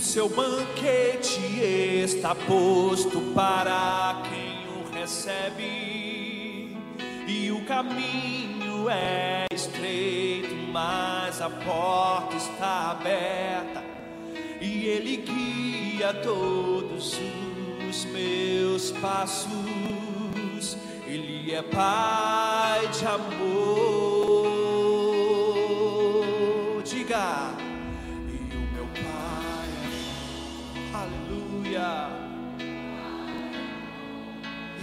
seu banquete está posto para quem o recebe, e o caminho é estreito, mas a porta está aberta, e ele guia todos os meus passos. Ele é Pai de amor. Diga. Aleluia.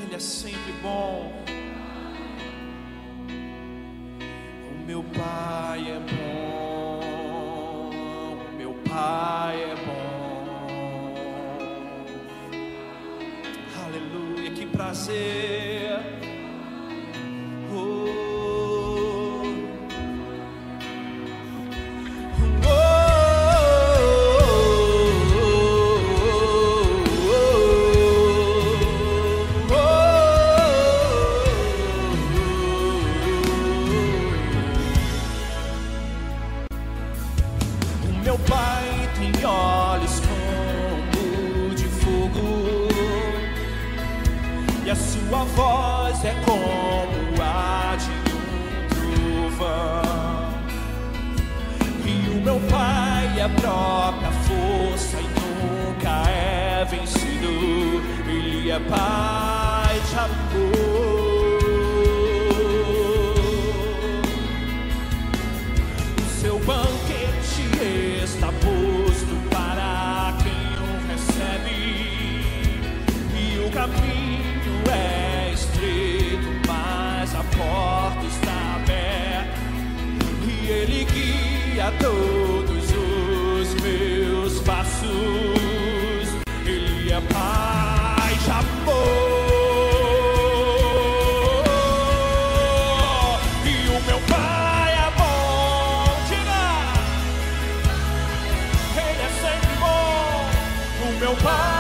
Ele é sempre bom. O meu Pai é bom. O meu Pai é bom. Aleluia, que prazer. Oh. E a sua voz é como a de um trovão. E o meu pai é a própria força e nunca é vencido. Ele é pai de amor. Todos os meus passos. Ele é de amor. E o meu pai é bom. Diga! Ele é sempre bom. O meu pai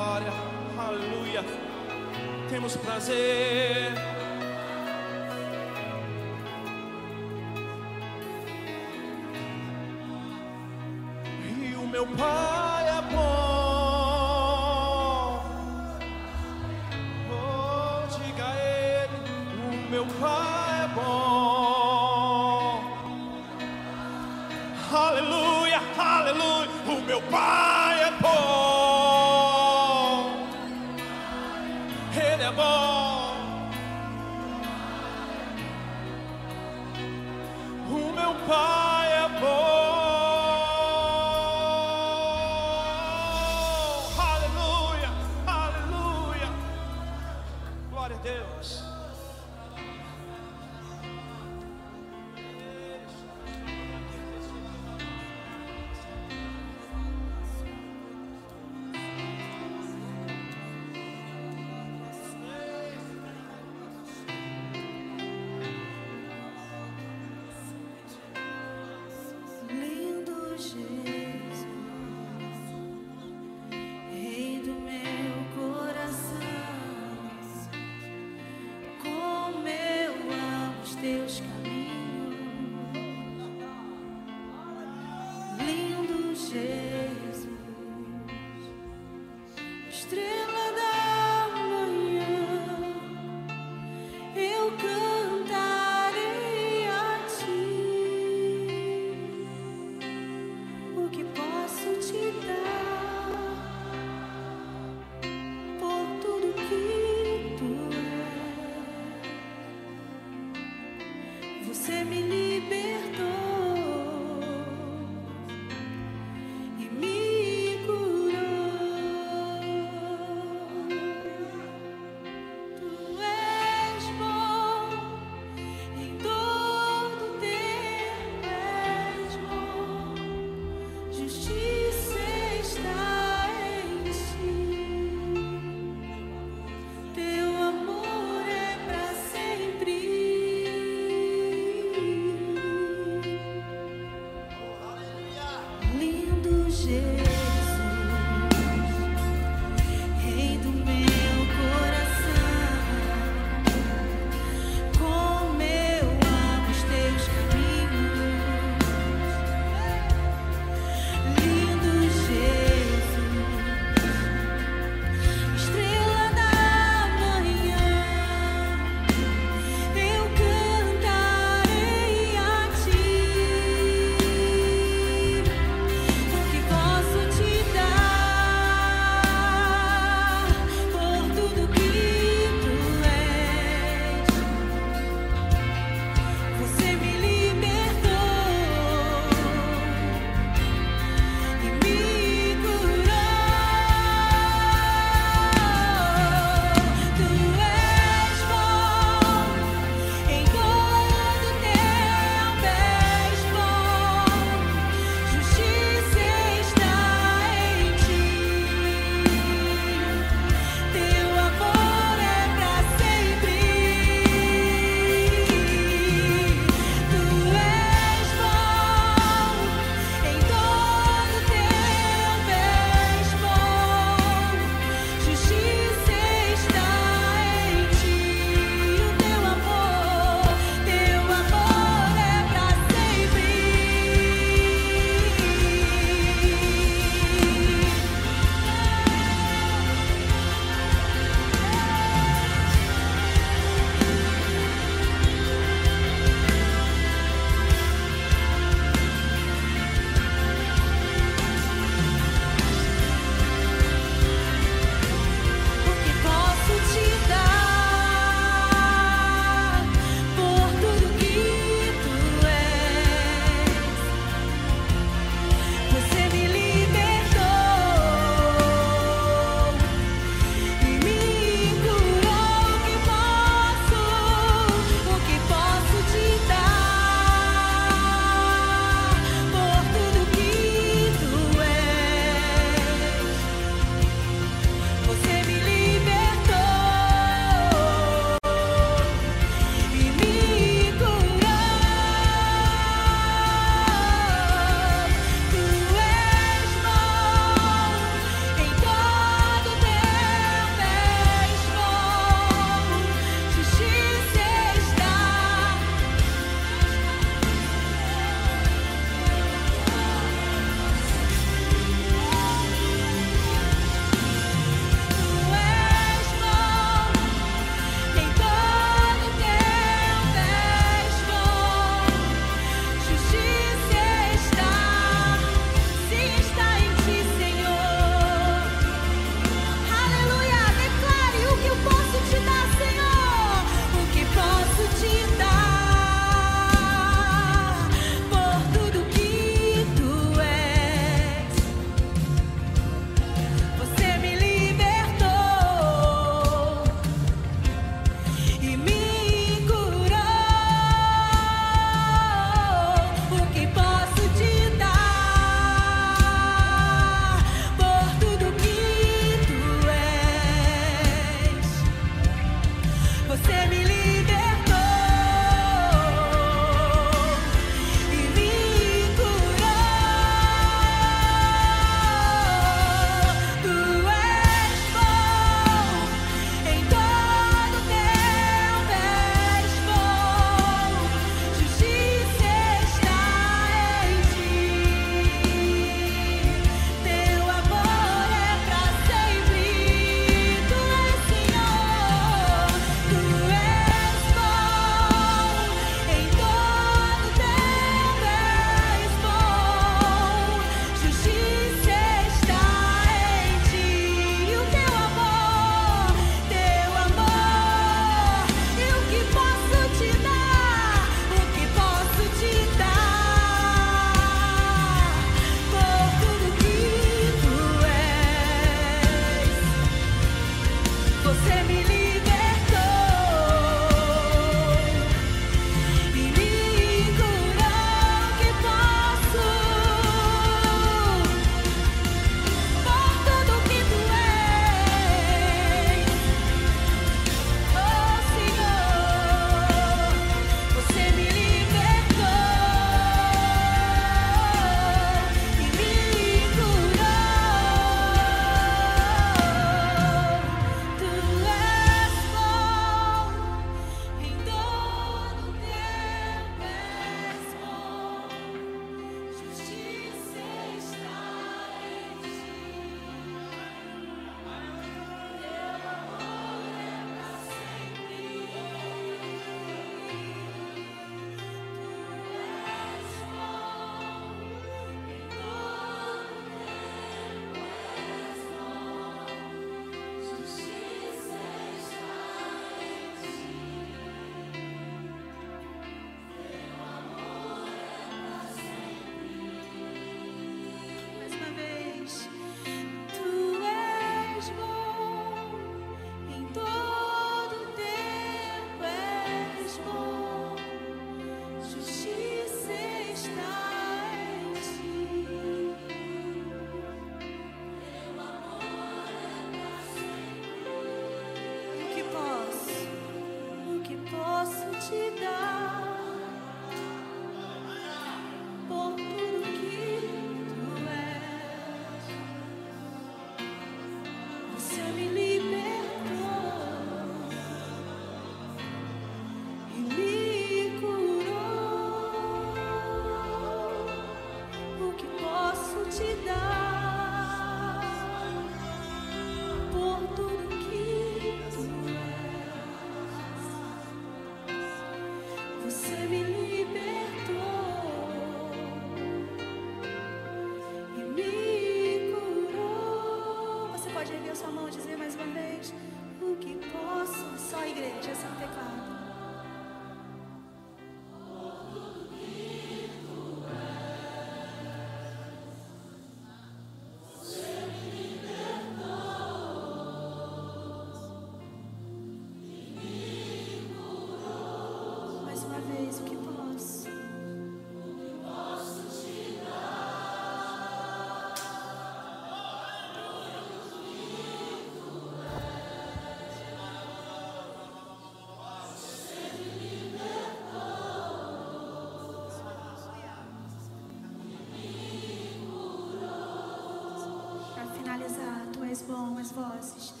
bom, as vozes.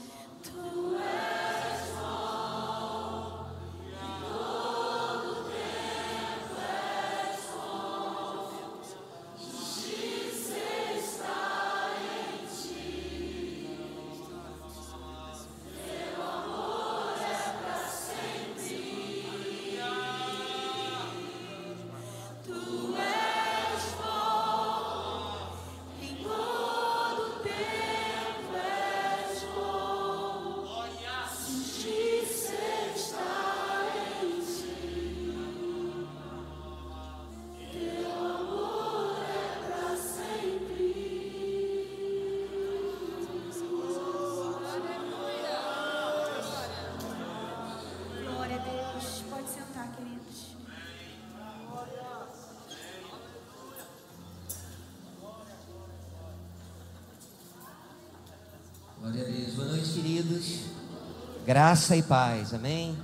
Graça e paz, amém?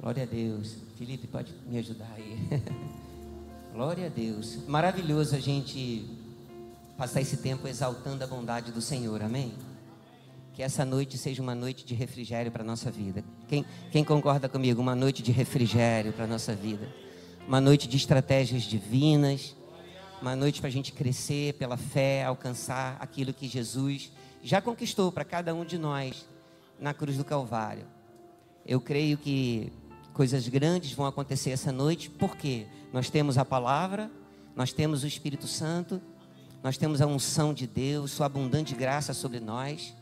Glória a Deus. Felipe, pode me ajudar aí. Glória a Deus. Maravilhoso a gente passar esse tempo exaltando a bondade do Senhor, amém? Que essa noite seja uma noite de refrigério para a nossa vida. Quem, quem concorda comigo? Uma noite de refrigério para a nossa vida. Uma noite de estratégias divinas. Uma noite para a gente crescer pela fé, alcançar aquilo que Jesus já conquistou para cada um de nós na cruz do Calvário. Eu creio que coisas grandes vão acontecer essa noite, porque nós temos a palavra, nós temos o Espírito Santo, nós temos a unção de Deus, Sua abundante graça sobre nós.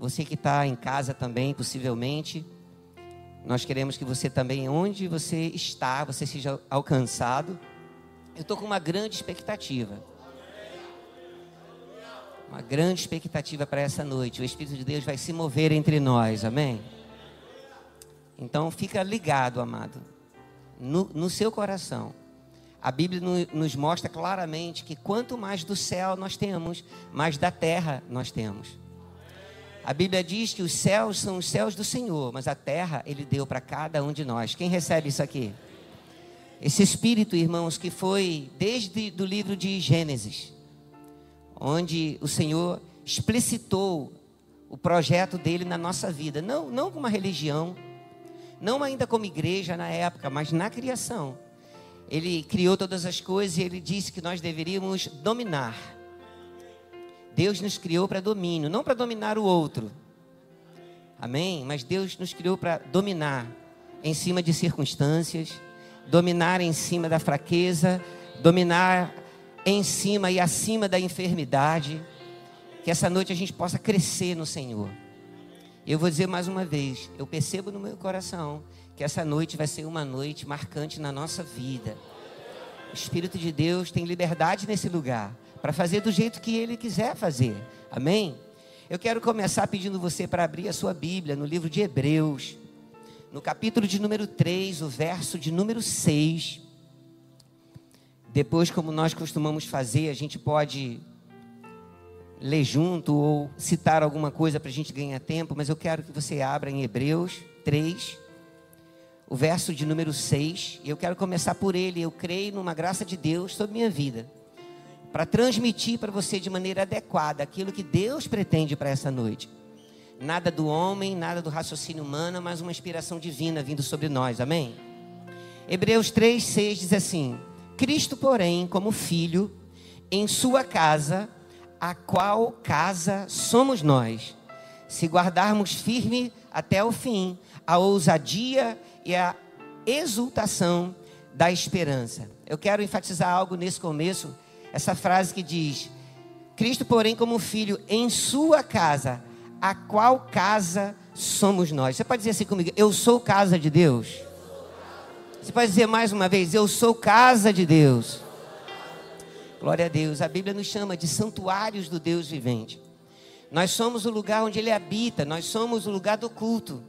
Você que está em casa também, possivelmente, nós queremos que você também, onde você está, você seja alcançado. Eu estou com uma grande expectativa. Uma grande expectativa para essa noite. O Espírito de Deus vai se mover entre nós, amém? Então fica ligado, amado, no, no seu coração. A Bíblia no- nos mostra claramente que quanto mais do céu nós temos, mais da terra nós temos. A Bíblia diz que os céus são os céus do Senhor, mas a terra Ele deu para cada um de nós. Quem recebe isso aqui? Esse Espírito, irmãos, que foi desde do livro de Gênesis, onde o Senhor explicitou o projeto dele na nossa vida, não, não como uma religião, não ainda como igreja na época, mas na criação. Ele criou todas as coisas e ele disse que nós deveríamos dominar. Deus nos criou para domínio, não para dominar o outro. Amém? Mas Deus nos criou para dominar em cima de circunstâncias, dominar em cima da fraqueza, dominar em cima e acima da enfermidade. Que essa noite a gente possa crescer no Senhor. Eu vou dizer mais uma vez, eu percebo no meu coração que essa noite vai ser uma noite marcante na nossa vida. O Espírito de Deus tem liberdade nesse lugar para fazer do jeito que ele quiser fazer. Amém? Eu quero começar pedindo você para abrir a sua Bíblia no livro de Hebreus, no capítulo de número 3, o verso de número 6. Depois, como nós costumamos fazer, a gente pode ler junto ou citar alguma coisa para a gente ganhar tempo, mas eu quero que você abra em Hebreus 3, o verso de número 6. E eu quero começar por ele. Eu creio numa graça de Deus sobre minha vida. Para transmitir para você de maneira adequada aquilo que Deus pretende para essa noite. Nada do homem, nada do raciocínio humano, mas uma inspiração divina vindo sobre nós. Amém? Hebreus 3, 6 diz assim: Cristo, porém, como filho, em sua casa, a qual casa somos nós, se guardarmos firme até o fim a ousadia e a exultação da esperança. Eu quero enfatizar algo nesse começo, essa frase que diz: Cristo, porém, como filho em sua casa, a qual casa somos nós? Você pode dizer assim comigo: Eu sou casa de Deus? Você pode dizer mais uma vez: Eu sou casa de Deus. Glória a Deus. A Bíblia nos chama de santuários do Deus vivente. Nós somos o lugar onde Ele habita, nós somos o lugar do culto.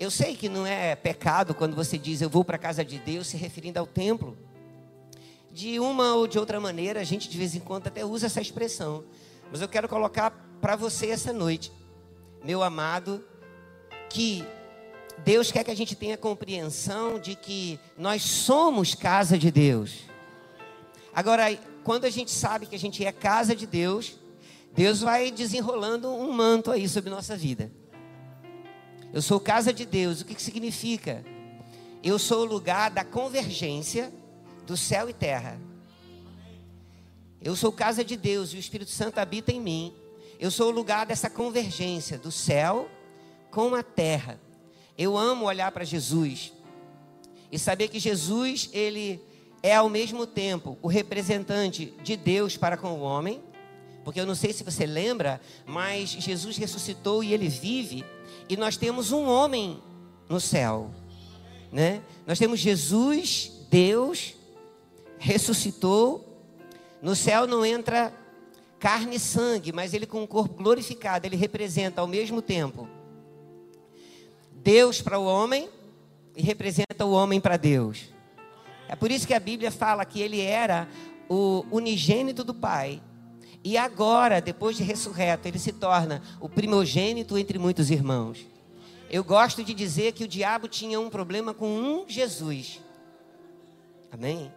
Eu sei que não é pecado quando você diz eu vou para a casa de Deus, se referindo ao templo. De uma ou de outra maneira, a gente de vez em quando até usa essa expressão. Mas eu quero colocar para você essa noite, meu amado, que Deus quer que a gente tenha compreensão de que nós somos casa de Deus. Agora, quando a gente sabe que a gente é casa de Deus, Deus vai desenrolando um manto aí sobre nossa vida. Eu sou casa de Deus. O que, que significa? Eu sou o lugar da convergência do céu e terra. Eu sou casa de Deus e o Espírito Santo habita em mim. Eu sou o lugar dessa convergência do céu com a terra. Eu amo olhar para Jesus e saber que Jesus, ele é ao mesmo tempo o representante de Deus para com o homem, porque eu não sei se você lembra, mas Jesus ressuscitou e ele vive, e nós temos um homem no céu, né? Nós temos Jesus, Deus, ressuscitou. No céu não entra carne e sangue, mas ele com o corpo glorificado, ele representa ao mesmo tempo Deus para o homem e representa o homem para Deus. É por isso que a Bíblia fala que ele era o unigênito do Pai. E agora, depois de ressurreto, ele se torna o primogênito entre muitos irmãos. Eu gosto de dizer que o diabo tinha um problema com um Jesus. Amém?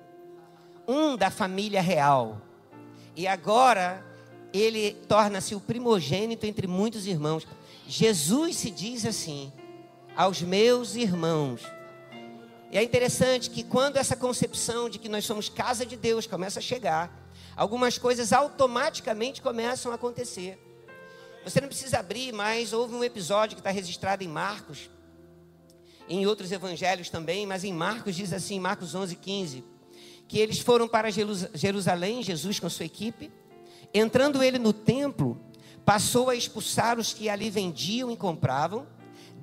Um da família real. E agora ele torna-se o primogênito entre muitos irmãos. Jesus se diz assim: aos meus irmãos, e é interessante que quando essa concepção de que nós somos casa de Deus começa a chegar, algumas coisas automaticamente começam a acontecer. Você não precisa abrir, mas houve um episódio que está registrado em Marcos, em outros evangelhos também, mas em Marcos diz assim, Marcos 11, 15, que eles foram para Jerusalém, Jesus com sua equipe, entrando ele no templo, passou a expulsar os que ali vendiam e compravam,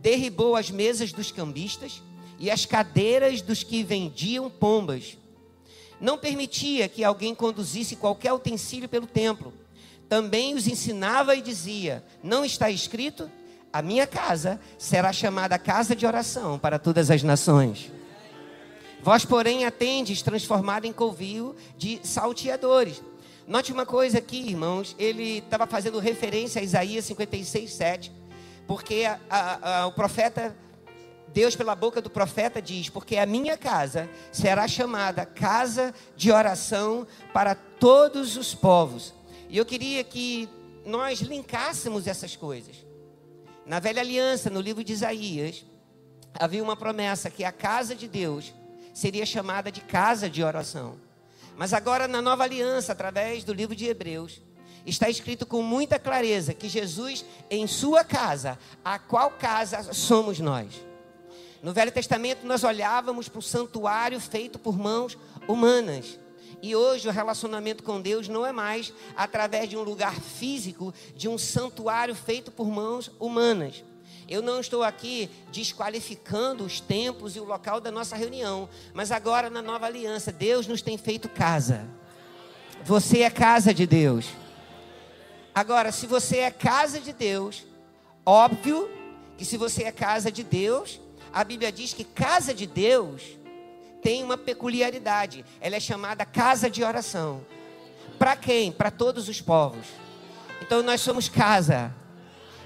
derribou as mesas dos cambistas, e as cadeiras dos que vendiam pombas. Não permitia que alguém conduzisse qualquer utensílio pelo templo. Também os ensinava e dizia: Não está escrito? A minha casa será chamada casa de oração para todas as nações. Vós, porém, atendes transformado em covil de salteadores. Note uma coisa aqui, irmãos. Ele estava fazendo referência a Isaías 56, 7. Porque a, a, o profeta Deus, pela boca do profeta, diz: Porque a minha casa será chamada casa de oração para todos os povos. E eu queria que nós linkássemos essas coisas. Na velha aliança, no livro de Isaías, havia uma promessa que a casa de Deus seria chamada de casa de oração. Mas agora, na nova aliança, através do livro de Hebreus, está escrito com muita clareza que Jesus, em sua casa, a qual casa somos nós? No Velho Testamento, nós olhávamos para o santuário feito por mãos humanas. E hoje o relacionamento com Deus não é mais através de um lugar físico, de um santuário feito por mãos humanas. Eu não estou aqui desqualificando os tempos e o local da nossa reunião, mas agora na nova aliança, Deus nos tem feito casa. Você é casa de Deus. Agora, se você é casa de Deus, óbvio que se você é casa de Deus, a Bíblia diz que casa de Deus tem uma peculiaridade. Ela é chamada casa de oração. Para quem? Para todos os povos. Então nós somos casa,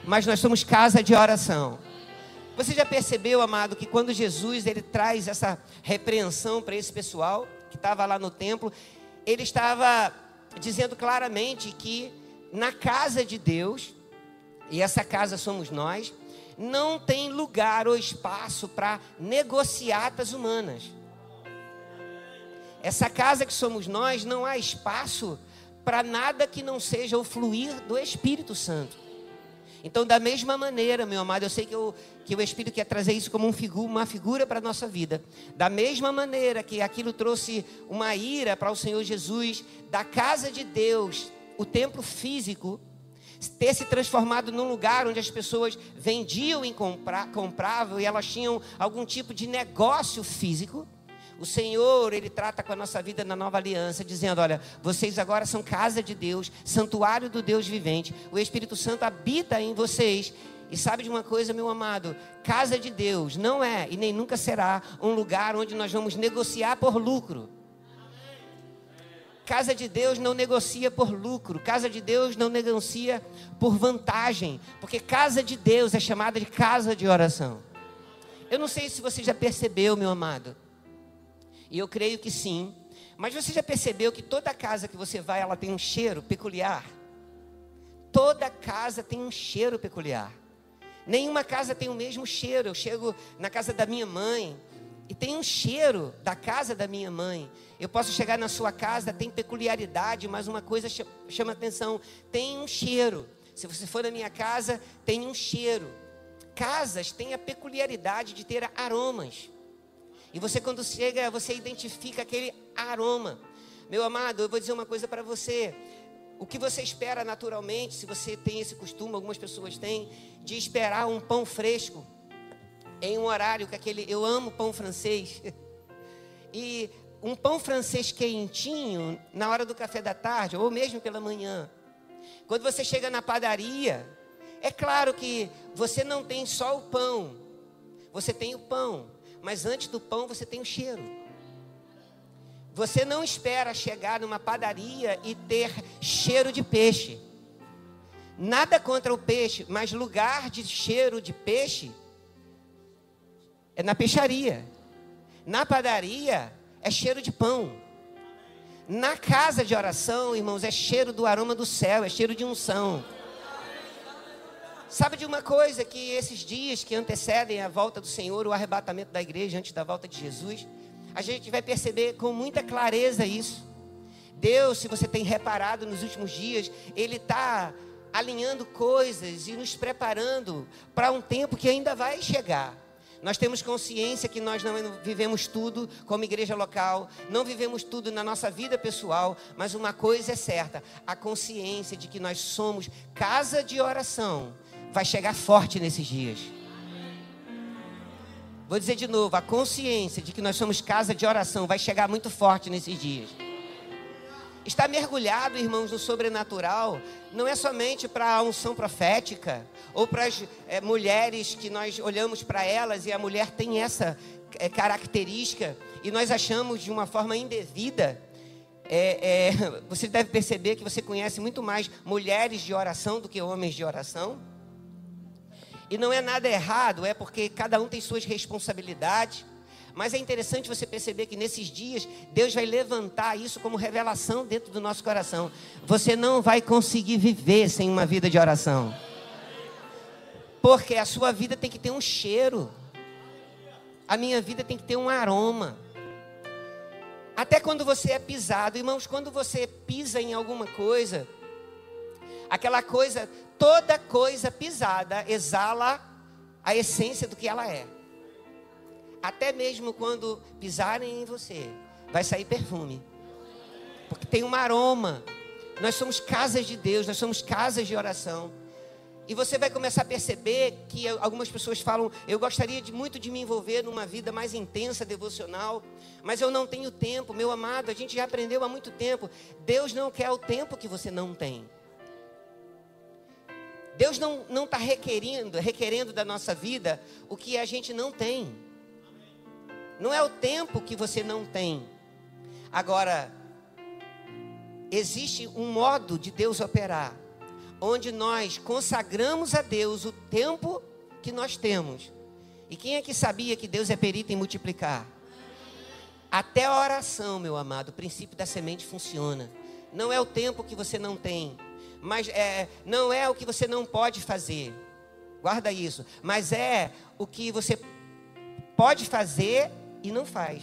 mas nós somos casa de oração. Você já percebeu, amado, que quando Jesus ele traz essa repreensão para esse pessoal que estava lá no templo, ele estava dizendo claramente que na casa de Deus, e essa casa somos nós, não tem lugar ou espaço para negociatas humanas. Essa casa que somos nós, não há espaço para nada que não seja o fluir do Espírito Santo. Então, da mesma maneira, meu amado, eu sei que, eu, que o Espírito quer trazer isso como um figu, uma figura para a nossa vida. Da mesma maneira que aquilo trouxe uma ira para o Senhor Jesus, da casa de Deus, o templo físico, ter se transformado num lugar onde as pessoas vendiam e compra, compravam e elas tinham algum tipo de negócio físico. O Senhor, Ele trata com a nossa vida na nova aliança, dizendo: Olha, vocês agora são casa de Deus, santuário do Deus vivente. O Espírito Santo habita em vocês. E sabe de uma coisa, meu amado? Casa de Deus não é e nem nunca será um lugar onde nós vamos negociar por lucro. Casa de Deus não negocia por lucro, casa de Deus não negocia por vantagem, porque casa de Deus é chamada de casa de oração. Eu não sei se você já percebeu, meu amado, e eu creio que sim. Mas você já percebeu que toda casa que você vai, ela tem um cheiro peculiar? Toda casa tem um cheiro peculiar. Nenhuma casa tem o mesmo cheiro. Eu chego na casa da minha mãe e tem um cheiro da casa da minha mãe. Eu posso chegar na sua casa, tem peculiaridade, mas uma coisa chama atenção: tem um cheiro. Se você for na minha casa, tem um cheiro. Casas têm a peculiaridade de ter aromas. E você, quando chega, você identifica aquele aroma. Meu amado, eu vou dizer uma coisa para você. O que você espera naturalmente, se você tem esse costume, algumas pessoas têm, de esperar um pão fresco em um horário que aquele. Eu amo pão francês. E um pão francês quentinho na hora do café da tarde, ou mesmo pela manhã. Quando você chega na padaria, é claro que você não tem só o pão, você tem o pão, mas antes do pão você tem o cheiro. Você não espera chegar numa padaria e ter cheiro de peixe. Nada contra o peixe, mas lugar de cheiro de peixe é na peixaria. Na padaria é cheiro de pão. Na casa de oração, irmãos, é cheiro do aroma do céu, é cheiro de unção. Sabe de uma coisa que esses dias que antecedem a volta do Senhor, o arrebatamento da igreja antes da volta de Jesus, a gente vai perceber com muita clareza isso. Deus, se você tem reparado nos últimos dias, Ele está alinhando coisas e nos preparando para um tempo que ainda vai chegar. Nós temos consciência que nós não vivemos tudo como igreja local, não vivemos tudo na nossa vida pessoal, mas uma coisa é certa: a consciência de que nós somos casa de oração vai chegar forte nesses dias. Vou dizer de novo: a consciência de que nós somos casa de oração vai chegar muito forte nesses dias. Está mergulhado, irmãos, no sobrenatural, não é somente para a unção profética, ou para as é, mulheres que nós olhamos para elas e a mulher tem essa é, característica, e nós achamos de uma forma indevida. É, você deve perceber que você conhece muito mais mulheres de oração do que homens de oração. E não é nada errado, é porque cada um tem suas responsabilidades. Mas é interessante você perceber que nesses dias Deus vai levantar isso como revelação dentro do nosso coração. Você não vai conseguir viver sem uma vida de oração. Porque a sua vida tem que ter um cheiro. A minha vida tem que ter um aroma. Até quando você é pisado, irmãos, quando você pisa em alguma coisa, aquela coisa toda coisa pisada exala a essência do que ela é. Até mesmo quando pisarem em você, vai sair perfume. Porque tem um aroma. Nós somos casas de Deus, nós somos casas de oração. E você vai começar a perceber que algumas pessoas falam: Eu gostaria de, muito de me envolver numa vida mais intensa, devocional, mas eu não tenho tempo. Meu amado, a gente já aprendeu há muito tempo. Deus não quer o tempo que você não tem. Deus não está requerendo, requerendo da nossa vida o que a gente não tem. Não é o tempo que você não tem. Agora, existe um modo de Deus operar, onde nós consagramos a Deus o tempo que nós temos. E quem é que sabia que Deus é perito em multiplicar? Até a oração, meu amado, o princípio da semente funciona. Não é o tempo que você não tem, mas é, não é o que você não pode fazer. Guarda isso. Mas é o que você pode fazer e não faz.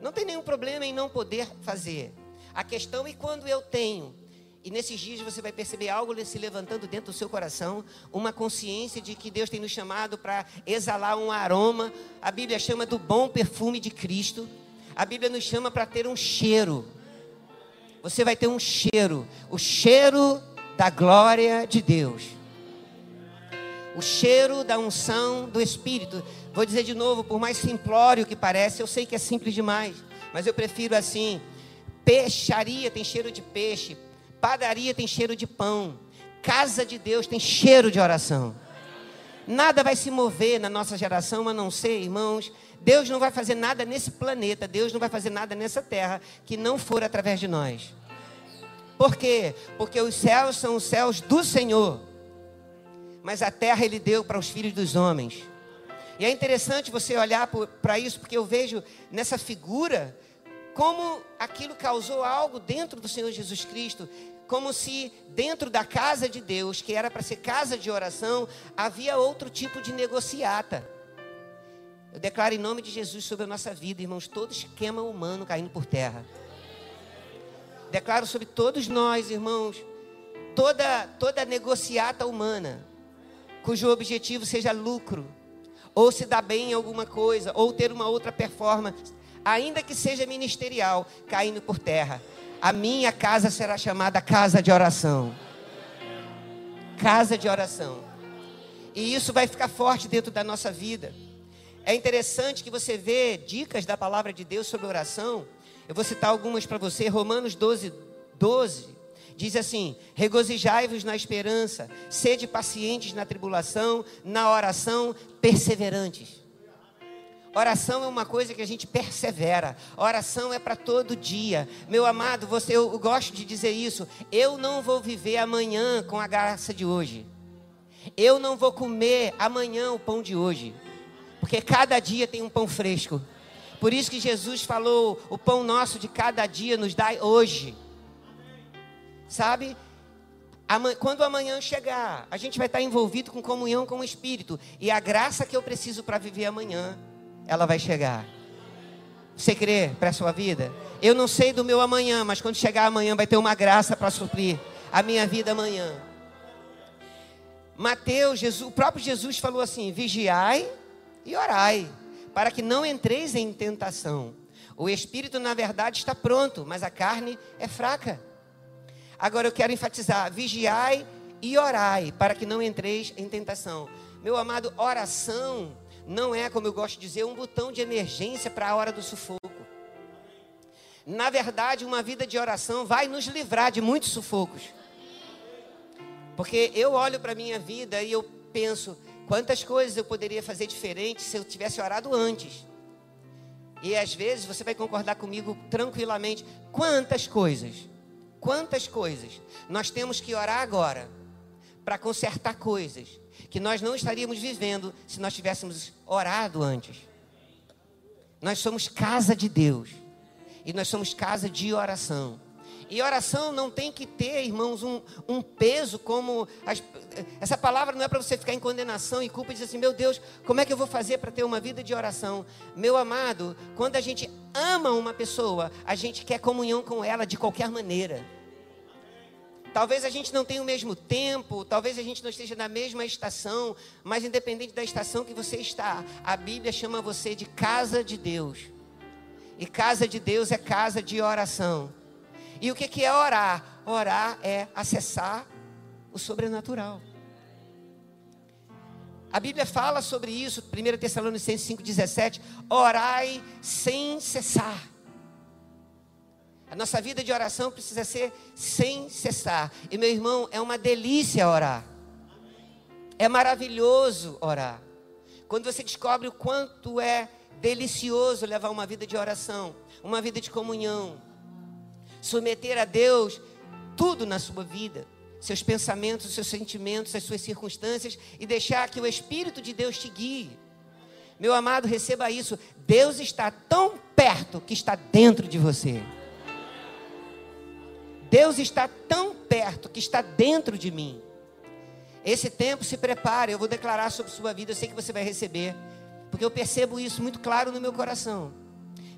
Não tem nenhum problema em não poder fazer. A questão é quando eu tenho. E nesses dias você vai perceber algo se levantando dentro do seu coração, uma consciência de que Deus tem nos chamado para exalar um aroma. A Bíblia chama do bom perfume de Cristo. A Bíblia nos chama para ter um cheiro. Você vai ter um cheiro, o cheiro da glória de Deus. O cheiro da unção do Espírito. Vou dizer de novo, por mais simplório que pareça, eu sei que é simples demais, mas eu prefiro assim. Peixaria tem cheiro de peixe, padaria tem cheiro de pão, casa de Deus tem cheiro de oração. Nada vai se mover na nossa geração a não ser, irmãos, Deus não vai fazer nada nesse planeta, Deus não vai fazer nada nessa terra que não for através de nós. Por quê? Porque os céus são os céus do Senhor, mas a terra Ele deu para os filhos dos homens. E é interessante você olhar para isso, porque eu vejo nessa figura como aquilo causou algo dentro do Senhor Jesus Cristo, como se dentro da casa de Deus, que era para ser casa de oração, havia outro tipo de negociata. Eu declaro em nome de Jesus sobre a nossa vida, irmãos, todo esquema humano caindo por terra. Declaro sobre todos nós, irmãos, toda toda negociata humana, cujo objetivo seja lucro, ou se dar bem em alguma coisa, ou ter uma outra performance, ainda que seja ministerial, caindo por terra. A minha casa será chamada casa de oração. Casa de oração. E isso vai ficar forte dentro da nossa vida. É interessante que você vê dicas da palavra de Deus sobre oração. Eu vou citar algumas para você. Romanos 12, 12 Diz assim: regozijai-vos na esperança, sede pacientes na tribulação, na oração, perseverantes. Oração é uma coisa que a gente persevera. Oração é para todo dia. Meu amado, você, eu gosto de dizer isso. Eu não vou viver amanhã com a graça de hoje. Eu não vou comer amanhã o pão de hoje. Porque cada dia tem um pão fresco. Por isso que Jesus falou: o pão nosso de cada dia nos dá hoje. Sabe? Quando amanhã chegar, a gente vai estar envolvido com comunhão com o Espírito. E a graça que eu preciso para viver amanhã, ela vai chegar. Você crê para a sua vida? Eu não sei do meu amanhã, mas quando chegar amanhã vai ter uma graça para suprir a minha vida amanhã. Mateus, Jesus, o próprio Jesus falou assim: vigiai e orai, para que não entreis em tentação. O espírito, na verdade, está pronto, mas a carne é fraca. Agora eu quero enfatizar: vigiai e orai, para que não entreis em tentação. Meu amado, oração não é, como eu gosto de dizer, um botão de emergência para a hora do sufoco. Na verdade, uma vida de oração vai nos livrar de muitos sufocos. Porque eu olho para a minha vida e eu penso, quantas coisas eu poderia fazer diferente se eu tivesse orado antes. E às vezes você vai concordar comigo tranquilamente, quantas coisas Quantas coisas nós temos que orar agora para consertar coisas que nós não estaríamos vivendo se nós tivéssemos orado antes. Nós somos casa de Deus e nós somos casa de oração. E oração não tem que ter, irmãos, um, um peso como. As, essa palavra não é para você ficar em condenação e culpa e dizer assim: meu Deus, como é que eu vou fazer para ter uma vida de oração? Meu amado, quando a gente ama uma pessoa, a gente quer comunhão com ela de qualquer maneira. Talvez a gente não tenha o mesmo tempo, talvez a gente não esteja na mesma estação, mas independente da estação que você está, a Bíblia chama você de casa de Deus. E casa de Deus é casa de oração. E o que é orar? Orar é acessar o sobrenatural. A Bíblia fala sobre isso, 1 Tessalonicenses 5,17: orai sem cessar. A nossa vida de oração precisa ser sem cessar. E meu irmão, é uma delícia orar. É maravilhoso orar. Quando você descobre o quanto é delicioso levar uma vida de oração, uma vida de comunhão, submeter a Deus tudo na sua vida, seus pensamentos, seus sentimentos, as suas circunstâncias e deixar que o Espírito de Deus te guie. Meu amado, receba isso. Deus está tão perto que está dentro de você. Deus está tão perto que está dentro de mim. Esse tempo se prepare, eu vou declarar sobre sua vida, eu sei que você vai receber, porque eu percebo isso muito claro no meu coração.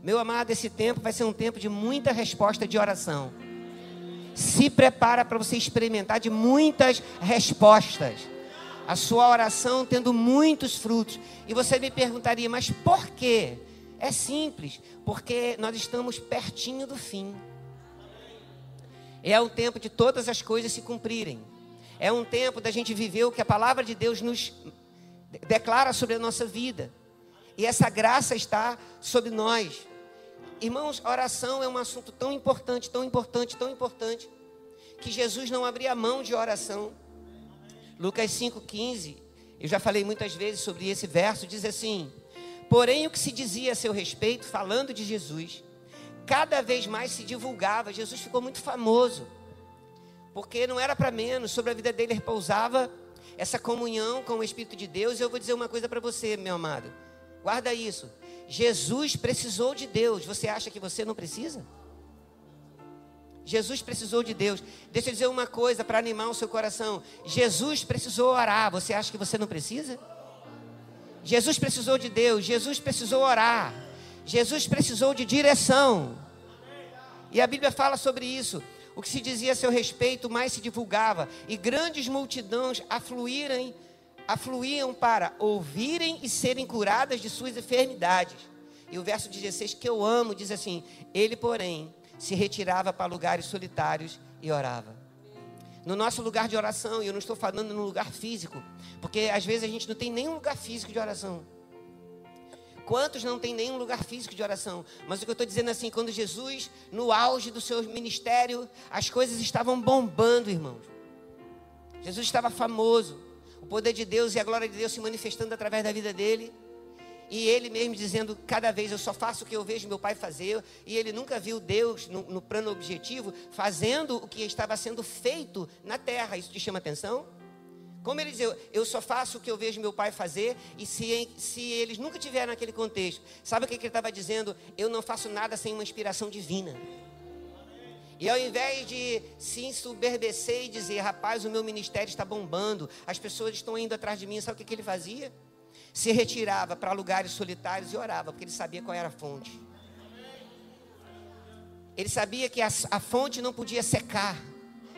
Meu amado, esse tempo vai ser um tempo de muita resposta de oração. Se prepara para você experimentar de muitas respostas. A sua oração tendo muitos frutos. E você me perguntaria, mas por quê? É simples, porque nós estamos pertinho do fim. É o tempo de todas as coisas se cumprirem. É um tempo da gente viver o que a palavra de Deus nos declara sobre a nossa vida. E essa graça está sobre nós. Irmãos, oração é um assunto tão importante, tão importante, tão importante, que Jesus não abria mão de oração. Lucas 5,15, eu já falei muitas vezes sobre esse verso, diz assim: Porém, o que se dizia a seu respeito, falando de Jesus, cada vez mais se divulgava. Jesus ficou muito famoso porque não era para menos, sobre a vida dele repousava essa comunhão com o Espírito de Deus. E eu vou dizer uma coisa para você, meu amado, guarda isso: Jesus precisou de Deus, você acha que você não precisa? Jesus precisou de Deus. Deixa eu dizer uma coisa para animar o seu coração. Jesus precisou orar. Você acha que você não precisa? Jesus precisou de Deus. Jesus precisou orar. Jesus precisou de direção. E a Bíblia fala sobre isso. O que se dizia a seu respeito mais se divulgava, e grandes multidões afluírem, afluíam para ouvirem e serem curadas de suas enfermidades. E o verso 16 que eu amo diz assim: Ele, porém, se retirava para lugares solitários e orava. No nosso lugar de oração, e eu não estou falando no lugar físico, porque às vezes a gente não tem nenhum lugar físico de oração. Quantos não tem nenhum lugar físico de oração? Mas o que eu estou dizendo é assim, quando Jesus, no auge do seu ministério, as coisas estavam bombando, irmãos. Jesus estava famoso. O poder de Deus e a glória de Deus se manifestando através da vida dele. E ele mesmo dizendo, cada vez eu só faço o que eu vejo meu pai fazer. E ele nunca viu Deus no, no plano objetivo fazendo o que estava sendo feito na terra. Isso te chama atenção? Como ele dizia, eu só faço o que eu vejo meu pai fazer, e se, se eles nunca tiveram naquele contexto, sabe o que, que ele estava dizendo? Eu não faço nada sem uma inspiração divina. E ao invés de se ensoberbecer e dizer, rapaz, o meu ministério está bombando, as pessoas estão indo atrás de mim, sabe o que, que ele fazia? Se retirava para lugares solitários e orava, porque ele sabia qual era a fonte. Ele sabia que a, a fonte não podia secar.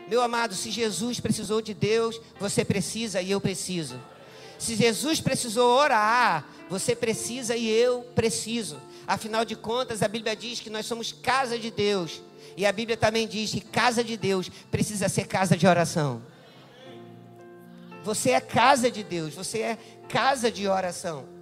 Meu amado, se Jesus precisou de Deus, você precisa e eu preciso. Se Jesus precisou orar, você precisa e eu preciso. Afinal de contas, a Bíblia diz que nós somos casa de Deus. E a Bíblia também diz que casa de Deus precisa ser casa de oração. Você é casa de Deus, você é casa de oração.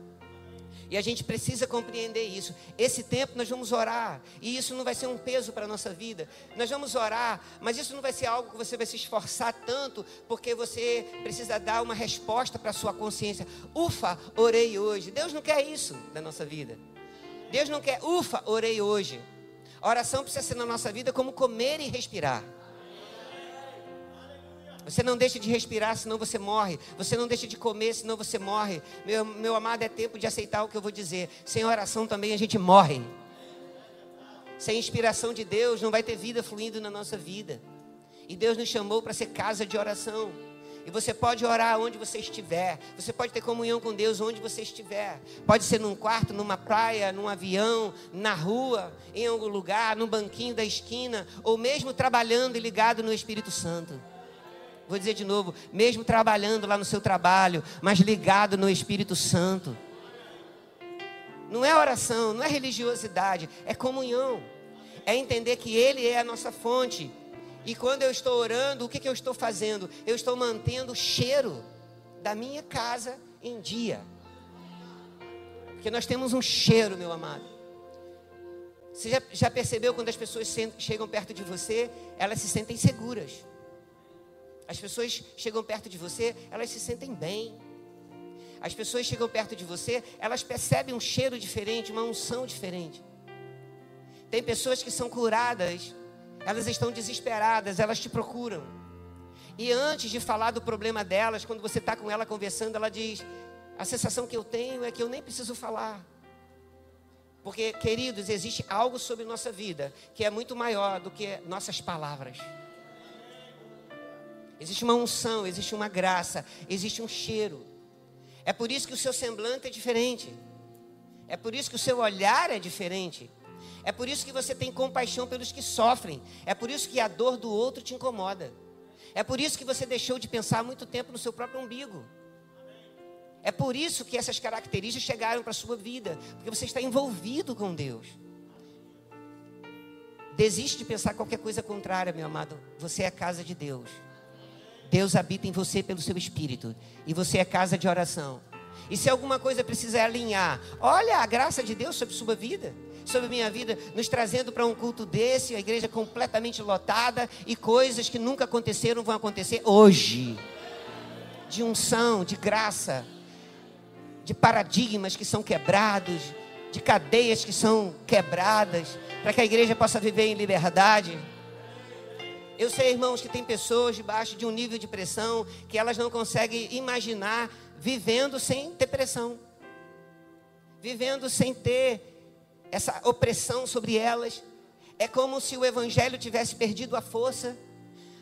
E a gente precisa compreender isso. Esse tempo nós vamos orar, e isso não vai ser um peso para a nossa vida. Nós vamos orar, mas isso não vai ser algo que você vai se esforçar tanto, porque você precisa dar uma resposta para a sua consciência. Ufa, orei hoje. Deus não quer isso da nossa vida. Deus não quer, ufa, orei hoje. A oração precisa ser na nossa vida como comer e respirar. Você não deixa de respirar, senão você morre. Você não deixa de comer, senão você morre. Meu, meu amado, é tempo de aceitar o que eu vou dizer. Sem oração também a gente morre. Sem inspiração de Deus, não vai ter vida fluindo na nossa vida. E Deus nos chamou para ser casa de oração. E você pode orar onde você estiver. Você pode ter comunhão com Deus onde você estiver. Pode ser num quarto, numa praia, num avião, na rua, em algum lugar, no banquinho da esquina, ou mesmo trabalhando e ligado no Espírito Santo. Vou dizer de novo, mesmo trabalhando lá no seu trabalho, mas ligado no Espírito Santo. Não é oração, não é religiosidade, é comunhão. É entender que Ele é a nossa fonte. E quando eu estou orando, o que, que eu estou fazendo? Eu estou mantendo o cheiro da minha casa em dia. Porque nós temos um cheiro, meu amado. Você já, já percebeu quando as pessoas chegam perto de você, elas se sentem seguras. As pessoas chegam perto de você, elas se sentem bem. As pessoas chegam perto de você, elas percebem um cheiro diferente, uma unção diferente. Tem pessoas que são curadas, elas estão desesperadas, elas te procuram. E antes de falar do problema delas, quando você está com ela conversando, ela diz: A sensação que eu tenho é que eu nem preciso falar. Porque, queridos, existe algo sobre nossa vida que é muito maior do que nossas palavras. Existe uma unção, existe uma graça, existe um cheiro. É por isso que o seu semblante é diferente. É por isso que o seu olhar é diferente. É por isso que você tem compaixão pelos que sofrem. É por isso que a dor do outro te incomoda. É por isso que você deixou de pensar muito tempo no seu próprio umbigo. É por isso que essas características chegaram para a sua vida, porque você está envolvido com Deus. Desiste de pensar qualquer coisa contrária, meu amado. Você é a casa de Deus. Deus habita em você pelo seu espírito, e você é casa de oração. E se alguma coisa precisa alinhar, olha a graça de Deus sobre sua vida, sobre minha vida, nos trazendo para um culto desse, a igreja completamente lotada e coisas que nunca aconteceram vão acontecer hoje. De unção, de graça de paradigmas que são quebrados, de cadeias que são quebradas, para que a igreja possa viver em liberdade. Eu sei, irmãos, que tem pessoas debaixo de um nível de pressão que elas não conseguem imaginar vivendo sem ter pressão, vivendo sem ter essa opressão sobre elas. É como se o evangelho tivesse perdido a força.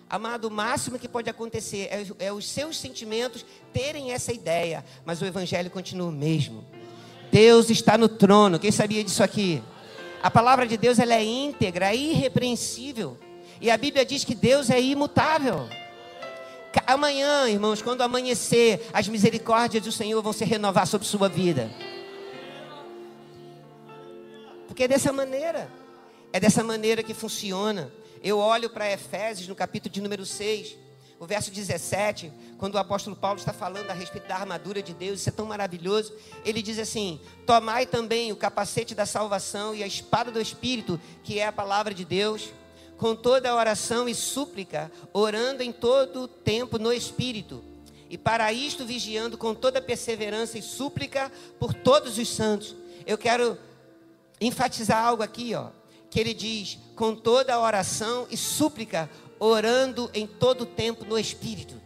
Amado, o máximo que pode acontecer é, é, os seus sentimentos terem essa ideia, mas o Evangelho continua o mesmo. Deus está no trono. Quem sabia disso aqui? A palavra de Deus ela é íntegra, é irrepreensível. E a Bíblia diz que Deus é imutável. Amanhã, irmãos, quando amanhecer, as misericórdias do Senhor vão se renovar sobre sua vida. Porque é dessa maneira. É dessa maneira que funciona. Eu olho para Efésios, no capítulo de número 6, o verso 17, quando o apóstolo Paulo está falando a respeito da armadura de Deus, isso é tão maravilhoso. Ele diz assim: Tomai também o capacete da salvação e a espada do Espírito, que é a palavra de Deus, com toda a oração e súplica, orando em todo o tempo no Espírito. E para isto vigiando com toda perseverança e súplica por todos os santos. Eu quero enfatizar algo aqui, ó que ele diz: com toda oração e súplica, orando em todo tempo no Espírito.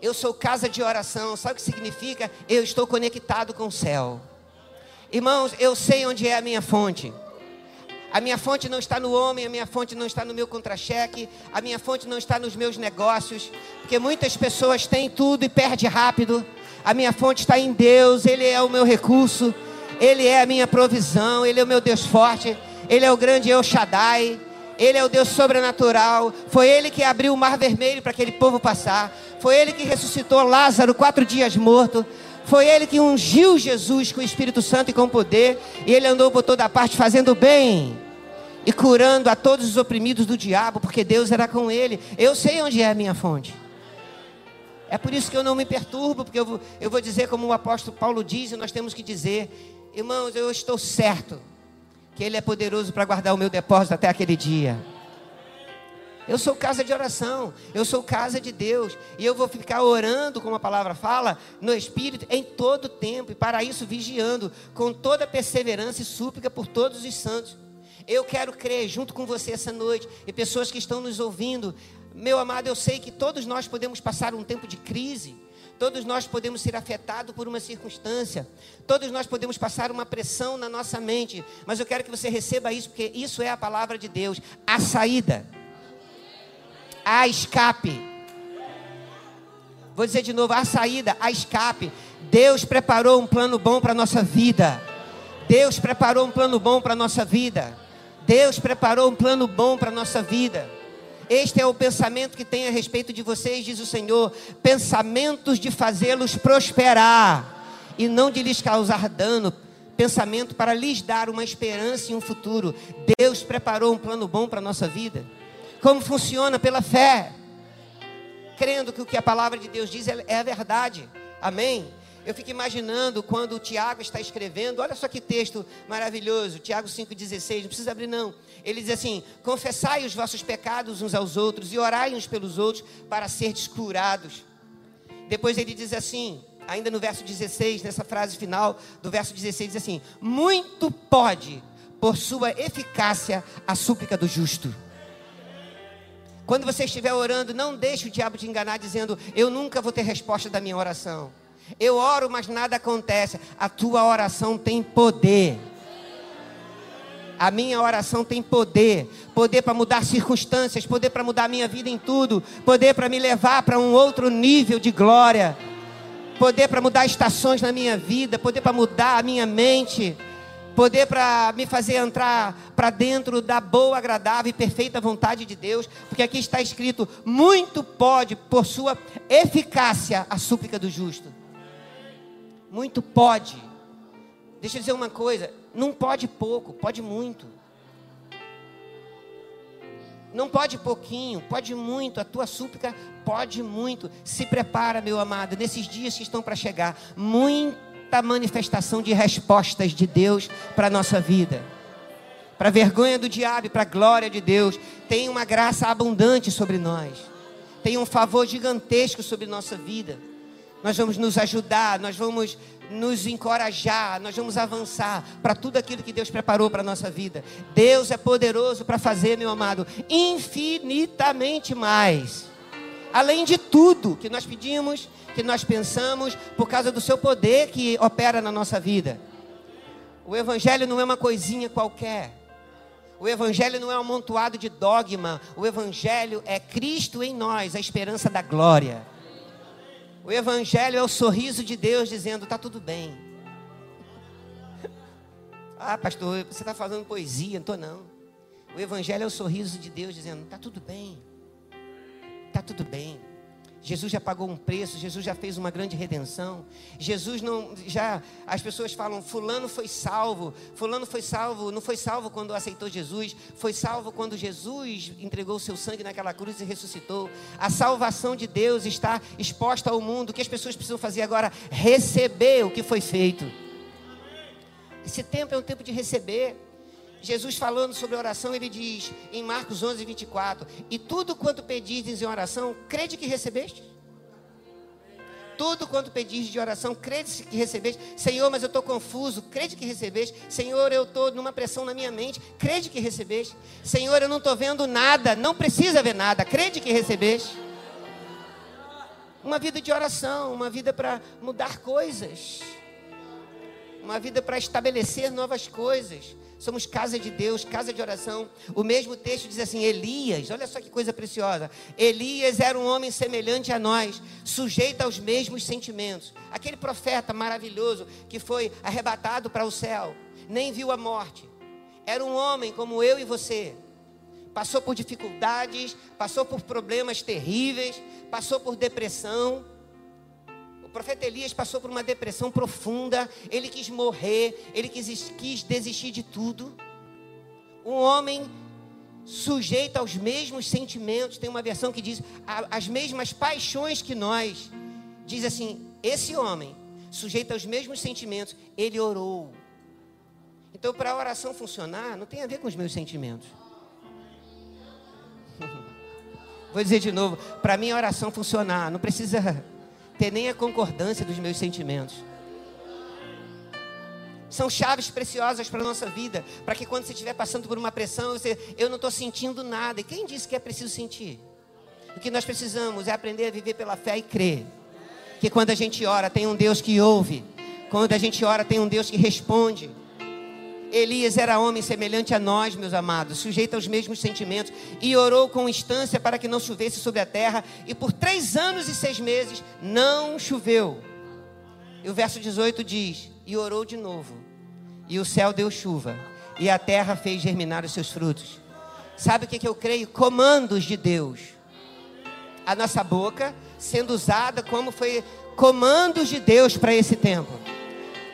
Eu sou casa de oração, sabe o que significa? Eu estou conectado com o céu. Irmãos, eu sei onde é a minha fonte. A minha fonte não está no homem, a minha fonte não está no meu contra-cheque, a minha fonte não está nos meus negócios, porque muitas pessoas têm tudo e perdem rápido. A minha fonte está em Deus, Ele é o meu recurso. Ele é a minha provisão, Ele é o meu Deus forte, Ele é o grande El Shaddai, Ele é o Deus sobrenatural. Foi Ele que abriu o mar vermelho para aquele povo passar. Foi Ele que ressuscitou Lázaro quatro dias morto. Foi Ele que ungiu Jesus com o Espírito Santo e com poder. E Ele andou por toda parte fazendo bem e curando a todos os oprimidos do diabo, porque Deus era com Ele. Eu sei onde é a minha fonte. É por isso que eu não me perturbo, porque eu vou, eu vou dizer como o apóstolo Paulo diz, e nós temos que dizer: Irmãos, eu estou certo que Ele é poderoso para guardar o meu depósito até aquele dia. Eu sou casa de oração, eu sou casa de Deus, e eu vou ficar orando, como a palavra fala, no Espírito, em todo tempo, e para isso vigiando, com toda perseverança e súplica por todos os santos. Eu quero crer junto com você essa noite, e pessoas que estão nos ouvindo, meu amado, eu sei que todos nós podemos passar um tempo de crise, Todos nós podemos ser afetados por uma circunstância. Todos nós podemos passar uma pressão na nossa mente. Mas eu quero que você receba isso, porque isso é a palavra de Deus. A saída. A escape. Vou dizer de novo: a saída, a escape. Deus preparou um plano bom para a nossa vida. Deus preparou um plano bom para a nossa vida. Deus preparou um plano bom para a nossa vida. Este é o pensamento que tem a respeito de vocês, diz o Senhor: pensamentos de fazê-los prosperar e não de lhes causar dano. Pensamento para lhes dar uma esperança e um futuro. Deus preparou um plano bom para a nossa vida. Como funciona? Pela fé. Crendo que o que a palavra de Deus diz é, é a verdade. Amém? Eu fico imaginando quando o Tiago está escrevendo, olha só que texto maravilhoso, Tiago 5,16, não precisa abrir não. Ele diz assim: confessai os vossos pecados uns aos outros e orai uns pelos outros para serdes curados. Depois ele diz assim, ainda no verso 16, nessa frase final do verso 16, diz assim: Muito pode, por sua eficácia, a súplica do justo. Quando você estiver orando, não deixe o diabo te enganar dizendo: Eu nunca vou ter resposta da minha oração. Eu oro, mas nada acontece. A tua oração tem poder. A minha oração tem poder, poder para mudar circunstâncias, poder para mudar a minha vida em tudo, poder para me levar para um outro nível de glória, poder para mudar estações na minha vida, poder para mudar a minha mente, poder para me fazer entrar para dentro da boa, agradável e perfeita vontade de Deus, porque aqui está escrito: muito pode, por sua eficácia, a súplica do justo. Muito pode. Deixa eu dizer uma coisa: não pode pouco, pode muito. Não pode pouquinho, pode muito. A tua súplica pode muito. Se prepara, meu amado, nesses dias que estão para chegar. Muita manifestação de respostas de Deus para a nossa vida. Para a vergonha do diabo e para a glória de Deus. Tem uma graça abundante sobre nós. Tem um favor gigantesco sobre nossa vida. Nós vamos nos ajudar, nós vamos nos encorajar, nós vamos avançar para tudo aquilo que Deus preparou para a nossa vida. Deus é poderoso para fazer, meu amado, infinitamente mais. Além de tudo que nós pedimos, que nós pensamos, por causa do seu poder que opera na nossa vida. O Evangelho não é uma coisinha qualquer. O Evangelho não é um amontoado de dogma. O Evangelho é Cristo em nós, a esperança da glória. O Evangelho é o sorriso de Deus dizendo: está tudo bem. Ah, pastor, você está falando poesia, não estou não. O Evangelho é o sorriso de Deus dizendo: está tudo bem. Está tudo bem. Jesus já pagou um preço, Jesus já fez uma grande redenção. Jesus não já as pessoas falam fulano foi salvo, fulano foi salvo, não foi salvo quando aceitou Jesus, foi salvo quando Jesus entregou seu sangue naquela cruz e ressuscitou. A salvação de Deus está exposta ao mundo. O que as pessoas precisam fazer agora? Receber o que foi feito. Esse tempo é um tempo de receber. Jesus falando sobre oração, ele diz em Marcos 11, 24: E tudo quanto pedis em oração, crede que recebeste? Tudo quanto pedis de oração, crede que recebeste? Senhor, mas eu estou confuso, crede que recebeste? Senhor, eu estou numa pressão na minha mente, crede que recebeste? Senhor, eu não estou vendo nada, não precisa ver nada, crede que recebeste? Uma vida de oração, uma vida para mudar coisas, uma vida para estabelecer novas coisas somos casa de Deus, casa de oração. O mesmo texto diz assim: Elias, olha só que coisa preciosa. Elias era um homem semelhante a nós, sujeito aos mesmos sentimentos. Aquele profeta maravilhoso que foi arrebatado para o céu, nem viu a morte. Era um homem como eu e você. Passou por dificuldades, passou por problemas terríveis, passou por depressão o profeta Elias passou por uma depressão profunda, ele quis morrer, ele quis, quis desistir de tudo. Um homem sujeito aos mesmos sentimentos, tem uma versão que diz as mesmas paixões que nós. Diz assim: esse homem, sujeito aos mesmos sentimentos, ele orou. Então, para a oração funcionar, não tem a ver com os meus sentimentos. Vou dizer de novo: para mim a oração funcionar, não precisa ter nem a concordância dos meus sentimentos. São chaves preciosas para a nossa vida, para que quando você estiver passando por uma pressão, você, eu não estou sentindo nada. E quem disse que é preciso sentir? O que nós precisamos é aprender a viver pela fé e crer. Que quando a gente ora, tem um Deus que ouve. Quando a gente ora, tem um Deus que responde. Elias era homem semelhante a nós, meus amados, sujeito aos mesmos sentimentos, e orou com instância para que não chovesse sobre a terra, e por três anos e seis meses não choveu. E o verso 18 diz: E orou de novo, e o céu deu chuva, e a terra fez germinar os seus frutos. Sabe o que, que eu creio? Comandos de Deus. A nossa boca sendo usada como foi comandos de Deus para esse tempo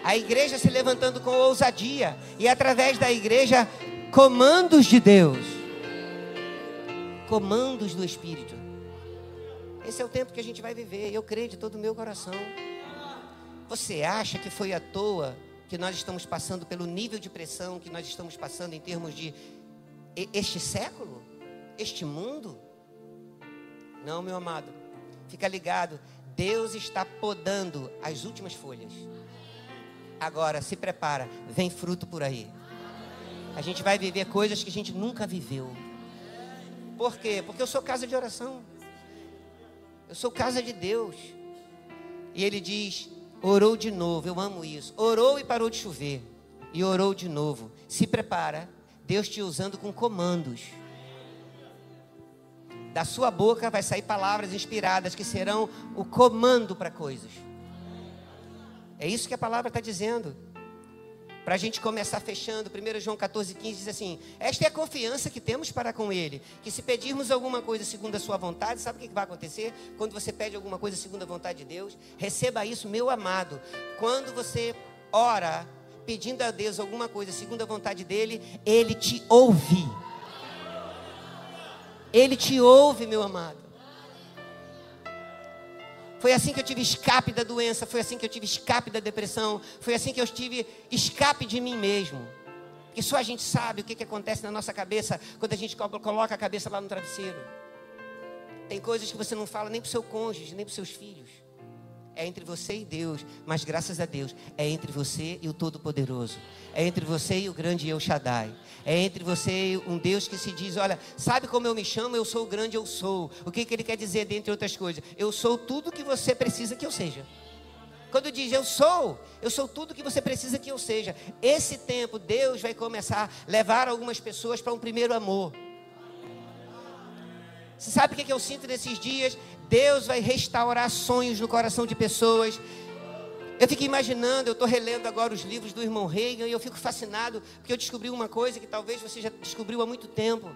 a igreja se levantando com ousadia e através da igreja comandos de Deus, comandos do Espírito. Esse é o tempo que a gente vai viver, eu creio de todo o meu coração. Você acha que foi à toa que nós estamos passando pelo nível de pressão que nós estamos passando em termos de este século, este mundo? Não, meu amado, fica ligado, Deus está podando as últimas folhas. Agora, se prepara, vem fruto por aí. A gente vai viver coisas que a gente nunca viveu. Por quê? Porque eu sou casa de oração. Eu sou casa de Deus. E ele diz: Orou de novo, eu amo isso. Orou e parou de chover. E orou de novo. Se prepara, Deus te usando com comandos. Da sua boca vai sair palavras inspiradas que serão o comando para coisas. É isso que a palavra está dizendo. Para a gente começar fechando, 1 João 14, 15 diz assim: Esta é a confiança que temos para com Ele. Que se pedirmos alguma coisa segundo a Sua vontade, sabe o que vai acontecer? Quando você pede alguma coisa segundo a vontade de Deus, receba isso, meu amado. Quando você ora pedindo a Deus alguma coisa segundo a vontade dEle, Ele te ouve. Ele te ouve, meu amado. Foi assim que eu tive escape da doença, foi assim que eu tive escape da depressão, foi assim que eu tive escape de mim mesmo. Porque só a gente sabe o que, que acontece na nossa cabeça quando a gente coloca a cabeça lá no travesseiro. Tem coisas que você não fala nem para o seu cônjuge, nem para os seus filhos é entre você e Deus, mas graças a Deus, é entre você e o Todo-Poderoso. É entre você e o grande Eu Shaddai. É entre você e um Deus que se diz: Olha, sabe como eu me chamo? Eu sou o grande eu sou. O que, que ele quer dizer, dentre outras coisas? Eu sou tudo que você precisa que eu seja. Quando diz eu sou, eu sou tudo que você precisa que eu seja. Esse tempo, Deus vai começar a levar algumas pessoas para um primeiro amor. Você sabe o que, que eu sinto nesses dias? Deus vai restaurar sonhos no coração de pessoas. Eu fico imaginando, eu estou relendo agora os livros do irmão Reagan e eu fico fascinado, porque eu descobri uma coisa que talvez você já descobriu há muito tempo.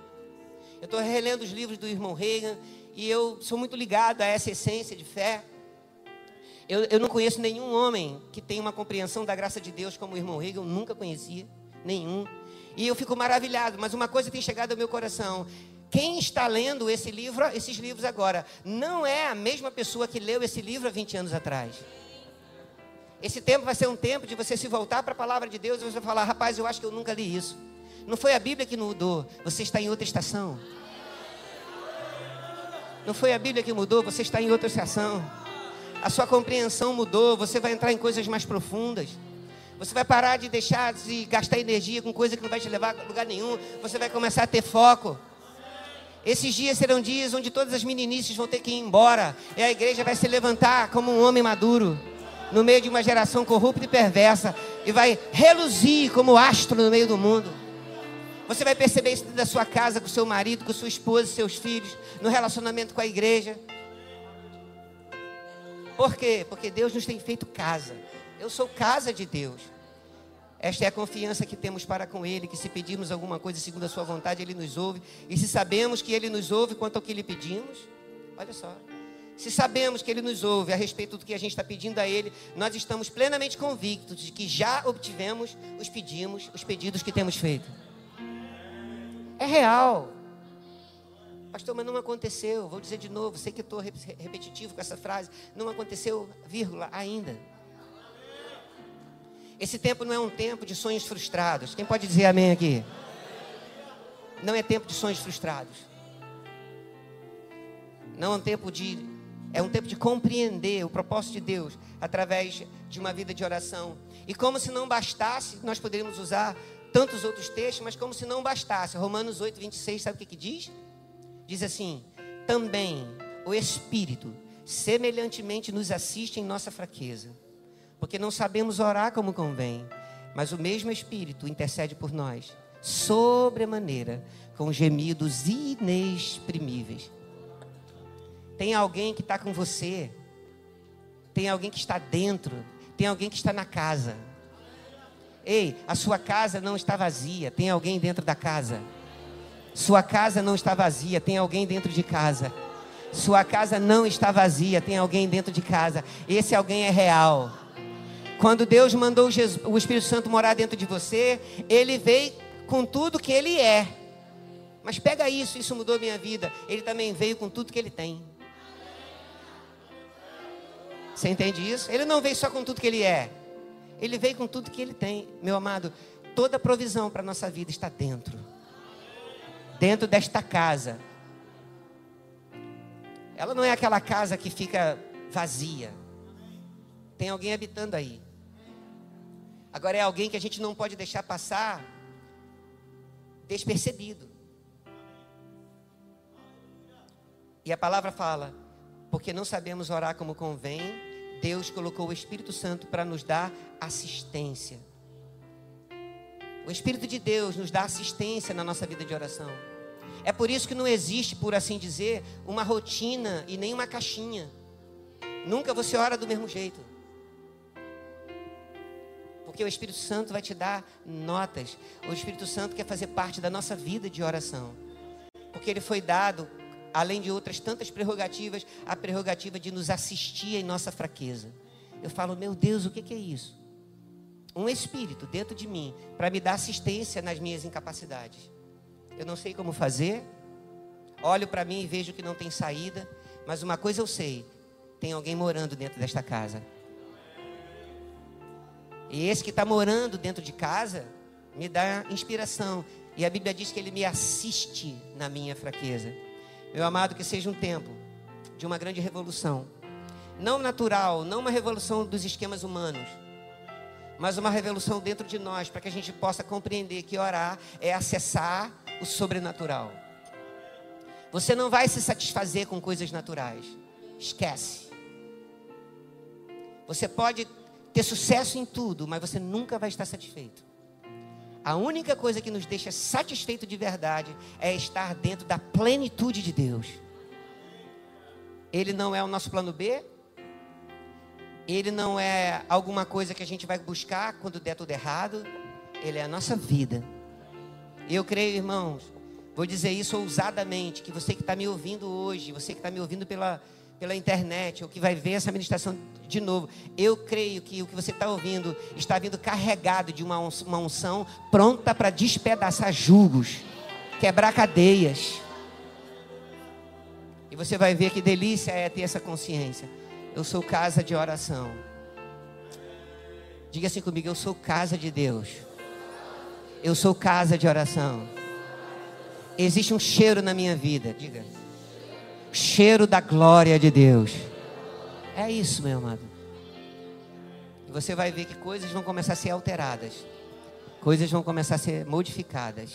Eu estou relendo os livros do irmão Reagan e eu sou muito ligado a essa essência de fé. Eu, eu não conheço nenhum homem que tenha uma compreensão da graça de Deus como o irmão Reagan, eu nunca conhecia, nenhum. E eu fico maravilhado, mas uma coisa tem chegado ao meu coração. Quem está lendo esse livro, esses livros agora, não é a mesma pessoa que leu esse livro há 20 anos atrás. Esse tempo vai ser um tempo de você se voltar para a palavra de Deus e você falar: rapaz, eu acho que eu nunca li isso. Não foi a Bíblia que mudou, você está em outra estação. Não foi a Bíblia que mudou, você está em outra estação. A sua compreensão mudou, você vai entrar em coisas mais profundas. Você vai parar de deixar de gastar energia com coisa que não vai te levar a lugar nenhum. Você vai começar a ter foco. Esses dias serão dias onde todas as meninices vão ter que ir embora. E a igreja vai se levantar como um homem maduro. No meio de uma geração corrupta e perversa. E vai reluzir como astro no meio do mundo. Você vai perceber isso da sua casa, com seu marido, com sua esposa, seus filhos. No relacionamento com a igreja. Por quê? Porque Deus nos tem feito casa. Eu sou casa de Deus. Esta é a confiança que temos para com Ele, que se pedirmos alguma coisa segundo a Sua vontade, Ele nos ouve. E se sabemos que Ele nos ouve quanto ao que lhe pedimos, olha só. Se sabemos que Ele nos ouve a respeito do que a gente está pedindo a Ele, nós estamos plenamente convictos de que já obtivemos os pedimos, os pedidos que temos feito. É real. Pastor, mas não aconteceu. Vou dizer de novo, sei que estou repetitivo com essa frase. Não aconteceu, vírgula, ainda. Esse tempo não é um tempo de sonhos frustrados. Quem pode dizer amém aqui? Não é tempo de sonhos frustrados. Não é um tempo de é um tempo de compreender o propósito de Deus através de uma vida de oração. E como se não bastasse, nós poderíamos usar tantos outros textos, mas como se não bastasse. Romanos 8, 26, sabe o que, que diz? Diz assim: também o Espírito semelhantemente nos assiste em nossa fraqueza porque não sabemos orar como convém, mas o mesmo Espírito intercede por nós, sobremaneira, com gemidos inexprimíveis. Tem alguém que está com você, tem alguém que está dentro, tem alguém que está na casa. Ei, a sua casa não está vazia, tem alguém dentro da casa. Sua casa não está vazia, tem alguém dentro de casa. Sua casa não está vazia, tem alguém dentro de casa. Esse alguém é real. Quando Deus mandou o Espírito Santo morar dentro de você, ele veio com tudo que ele é. Mas pega isso, isso mudou minha vida. Ele também veio com tudo que ele tem. Você entende isso? Ele não veio só com tudo que ele é. Ele veio com tudo que ele tem. Meu amado, toda provisão para a nossa vida está dentro. Dentro desta casa. Ela não é aquela casa que fica vazia. Tem alguém habitando aí. Agora é alguém que a gente não pode deixar passar despercebido. E a palavra fala: porque não sabemos orar como convém, Deus colocou o Espírito Santo para nos dar assistência. O Espírito de Deus nos dá assistência na nossa vida de oração. É por isso que não existe, por assim dizer, uma rotina e nem uma caixinha. Nunca você ora do mesmo jeito. Porque o Espírito Santo vai te dar notas. O Espírito Santo quer fazer parte da nossa vida de oração. Porque ele foi dado, além de outras tantas prerrogativas, a prerrogativa de nos assistir em nossa fraqueza. Eu falo, meu Deus, o que é isso? Um Espírito dentro de mim para me dar assistência nas minhas incapacidades. Eu não sei como fazer, olho para mim e vejo que não tem saída, mas uma coisa eu sei: tem alguém morando dentro desta casa. E esse que está morando dentro de casa me dá inspiração. E a Bíblia diz que ele me assiste na minha fraqueza. Meu amado, que seja um tempo de uma grande revolução. Não natural, não uma revolução dos esquemas humanos, mas uma revolução dentro de nós, para que a gente possa compreender que orar é acessar o sobrenatural. Você não vai se satisfazer com coisas naturais. Esquece. Você pode ter sucesso em tudo, mas você nunca vai estar satisfeito. A única coisa que nos deixa satisfeito de verdade é estar dentro da plenitude de Deus. Ele não é o nosso plano B. Ele não é alguma coisa que a gente vai buscar quando der tudo errado. Ele é a nossa vida. Eu creio, irmãos, vou dizer isso ousadamente, que você que está me ouvindo hoje, você que está me ouvindo pela, pela internet, ou que vai ver essa ministração de novo, eu creio que o que você está ouvindo está vindo carregado de uma unção pronta para despedaçar julgos, quebrar cadeias. E você vai ver que delícia é ter essa consciência. Eu sou casa de oração. Diga assim comigo: eu sou casa de Deus. Eu sou casa de oração. Existe um cheiro na minha vida. Diga cheiro da glória de Deus. É isso, meu amado. E você vai ver que coisas vão começar a ser alteradas, coisas vão começar a ser modificadas.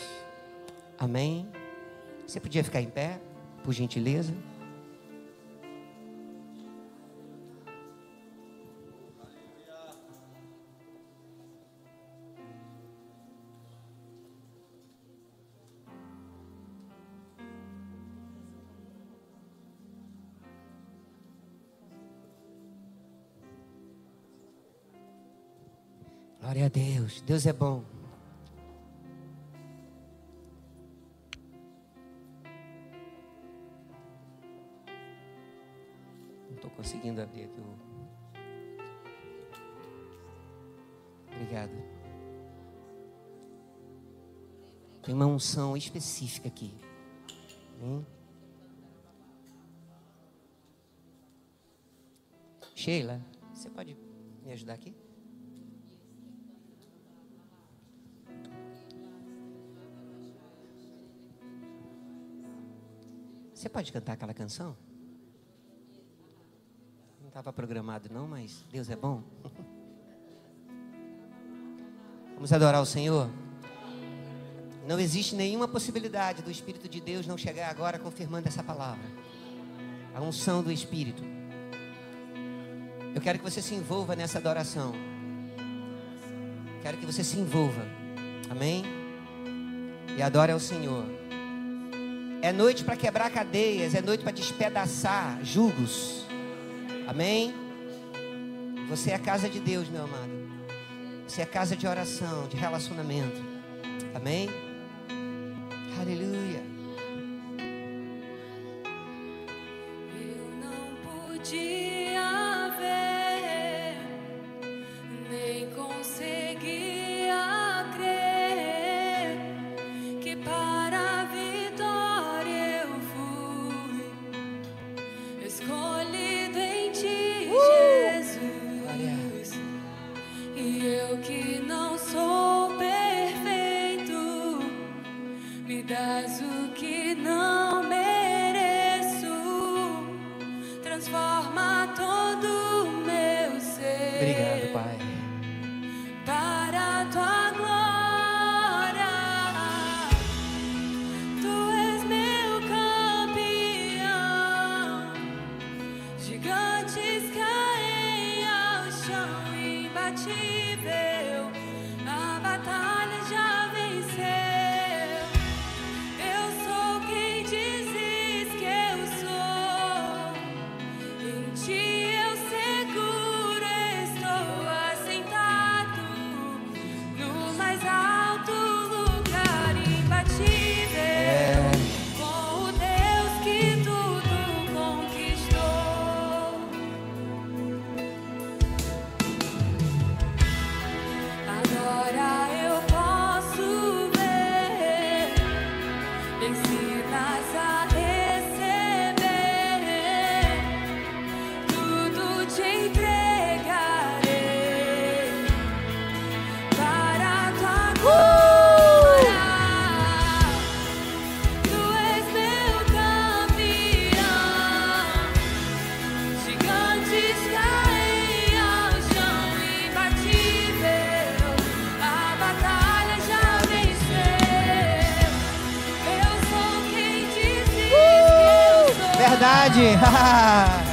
Amém? Você podia ficar em pé, por gentileza? Glória a Deus. Deus é bom. Não estou conseguindo abrir aqui o. Obrigado. Tem uma unção específica aqui. Hum? Sheila, você pode me ajudar aqui? Você pode cantar aquela canção? Não estava programado não, mas Deus é bom. Vamos adorar o Senhor. Não existe nenhuma possibilidade do Espírito de Deus não chegar agora confirmando essa palavra. A unção do Espírito. Eu quero que você se envolva nessa adoração. Quero que você se envolva. Amém? E adore ao Senhor. É noite para quebrar cadeias, é noite para despedaçar julgos. Amém? Você é a casa de Deus, meu amado. Você é a casa de oração, de relacionamento. Amém? verdade.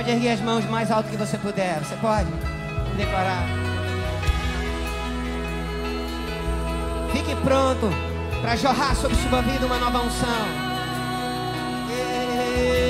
pode erguer as mãos mais alto que você puder. Você pode declarar. Fique pronto para jorrar sobre sua vida uma nova unção. Yeah.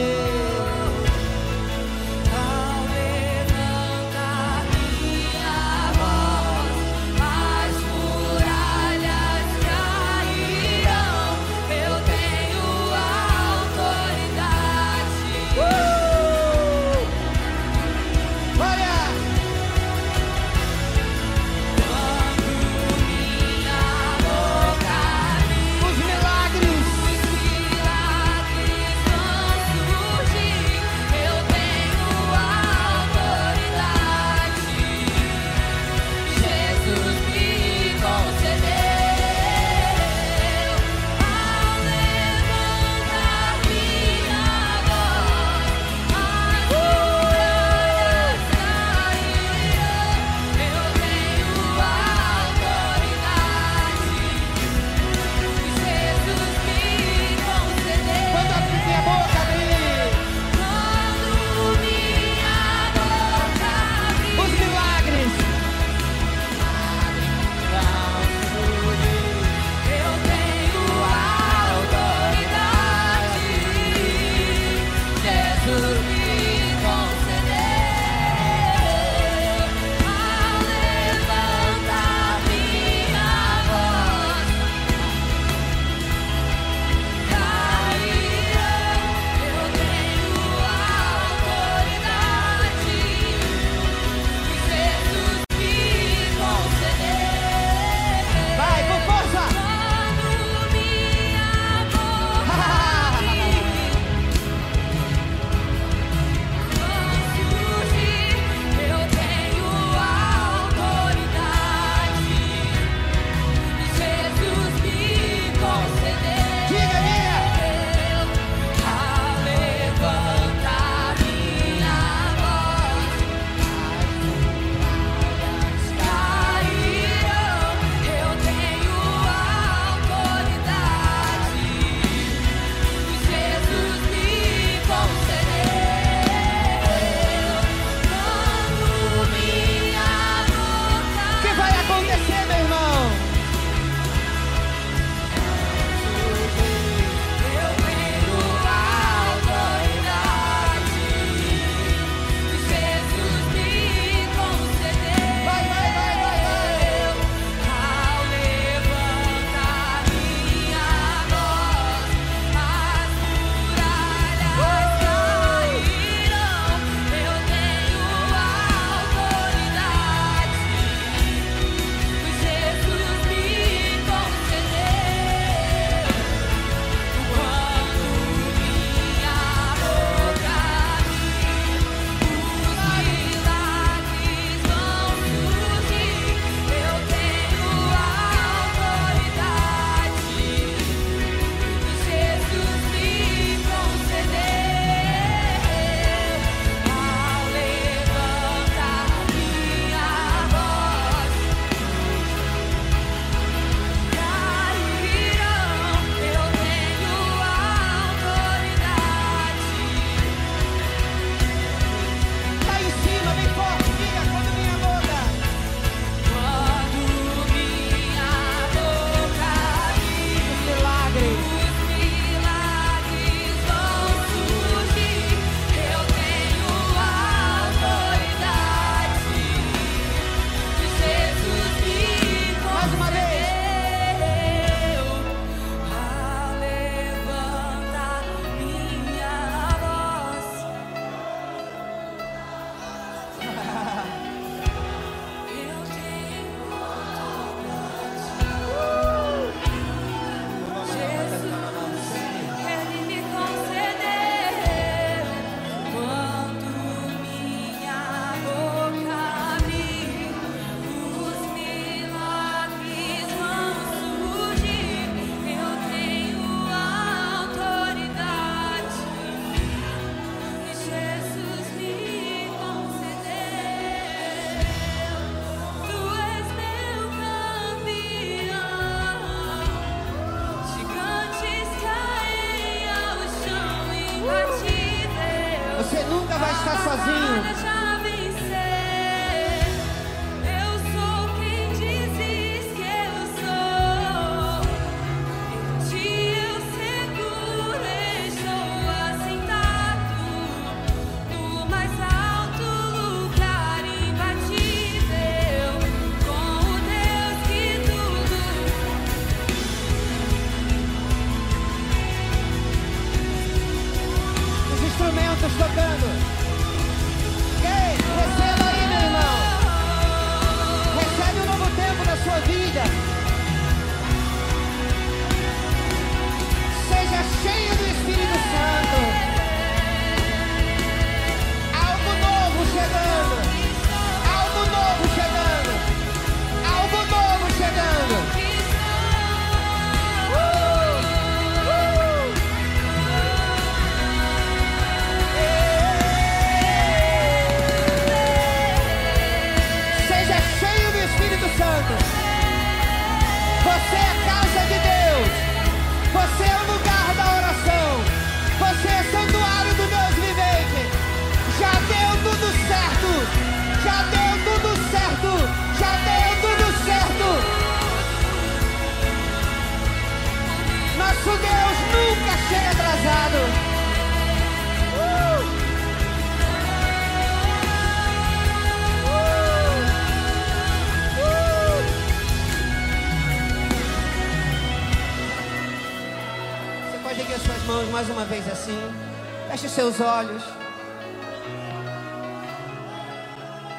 Os seus olhos.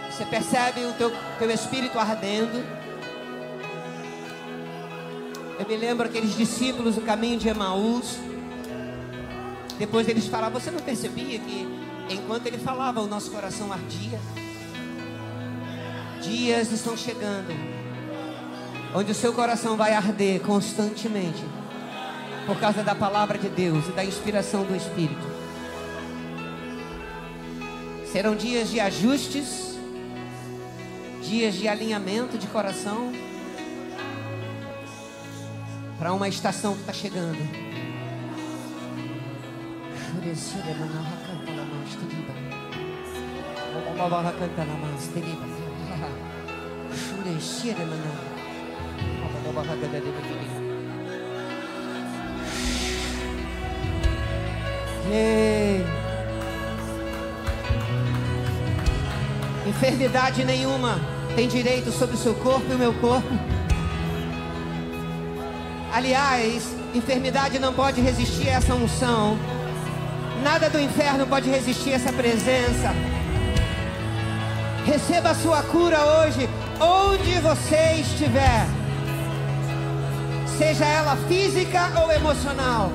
Você percebe o teu, teu espírito ardendo. Eu me lembro aqueles discípulos no caminho de Emaús. Depois eles falavam, você não percebia que enquanto ele falava o nosso coração ardia? Dias estão chegando onde o seu coração vai arder constantemente por causa da palavra de Deus e da inspiração do Espírito. Serão dias de ajustes, dias de alinhamento de coração para uma estação que está chegando. Ei. Enfermidade nenhuma tem direito sobre o seu corpo e o meu corpo. Aliás, enfermidade não pode resistir a essa unção. Nada do inferno pode resistir a essa presença. Receba a sua cura hoje, onde você estiver. Seja ela física ou emocional.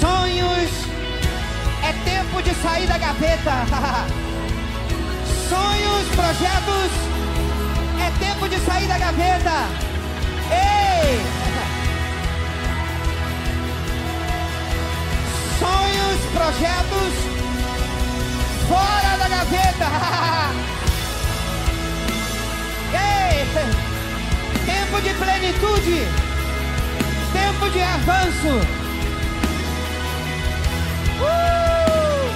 Sonhos é tempo de sair da gaveta. Sonhos, projetos tempo de sair da gaveta. Ei! Sonhos, projetos fora da gaveta. Ei! Tempo de plenitude. Tempo de avanço. Uh!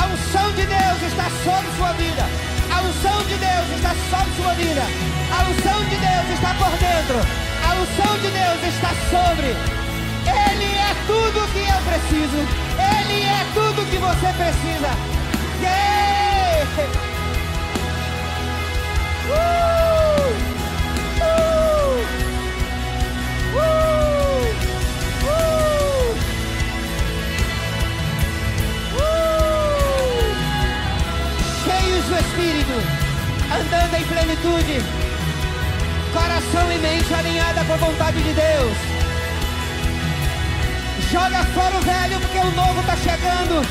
A unção de Deus está sobre sua vida. Unção de Deus está sobre sua vida. A unção de Deus está por dentro. A unção de Deus está sobre. Ele é tudo que eu preciso. Ele é tudo que você precisa. Yeah! Uh! Andando em plenitude, coração e mente alinhada com a vontade de Deus. Joga fora o velho porque o novo está chegando.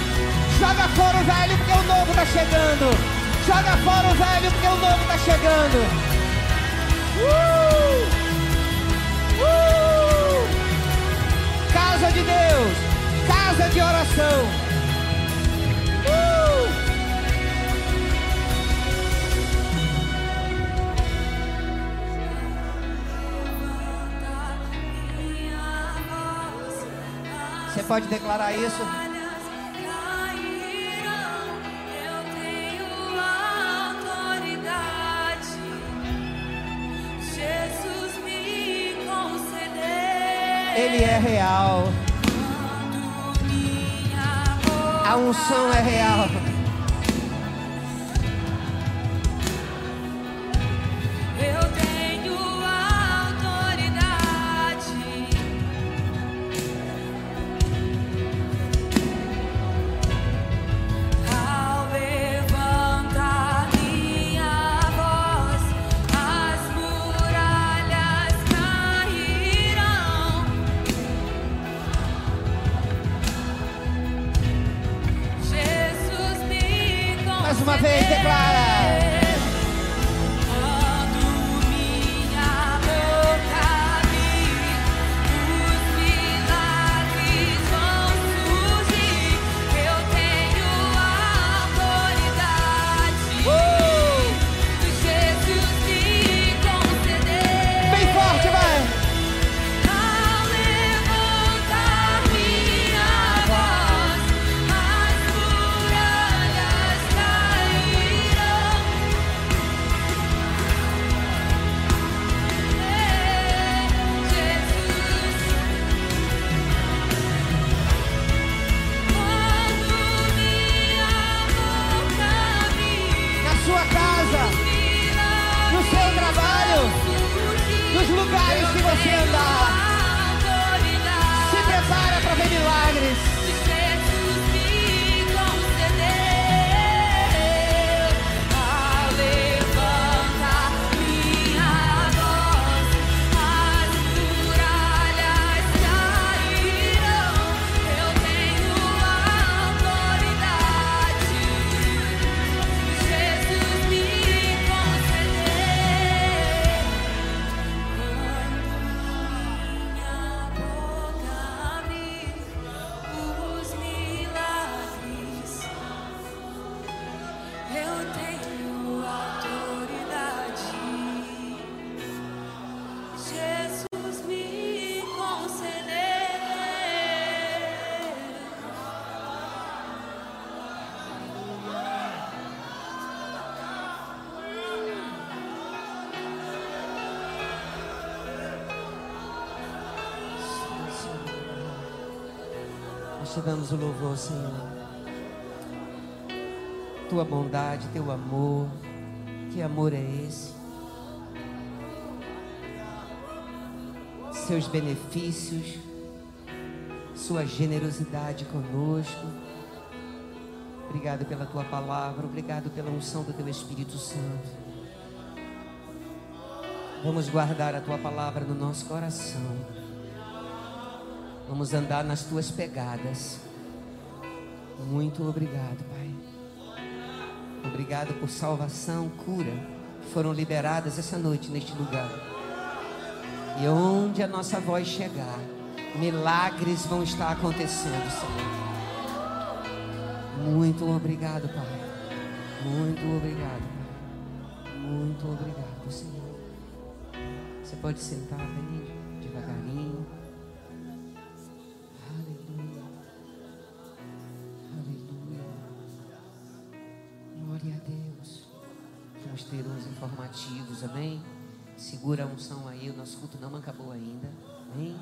Joga fora o velho porque o novo está chegando. Joga fora o velho, porque o novo está chegando. Uh! Uh! Casa de Deus, casa de oração. Pode declarar isso? Ele é real. A unção é real. Te damos o louvor, Senhor. Tua bondade, teu amor. Que amor é esse? Seus benefícios, sua generosidade conosco. Obrigado pela tua palavra, obrigado pela unção do teu Espírito Santo. Vamos guardar a tua palavra no nosso coração. Vamos andar nas tuas pegadas. Muito obrigado, Pai. Obrigado por salvação, cura, foram liberadas essa noite neste lugar. E onde a nossa voz chegar, milagres vão estar acontecendo, Senhor. Muito obrigado, Pai. Muito obrigado, Pai. Muito obrigado, Senhor. Você pode sentar bem devagarinho. Segura a unção aí, o nosso culto não acabou ainda. Amém?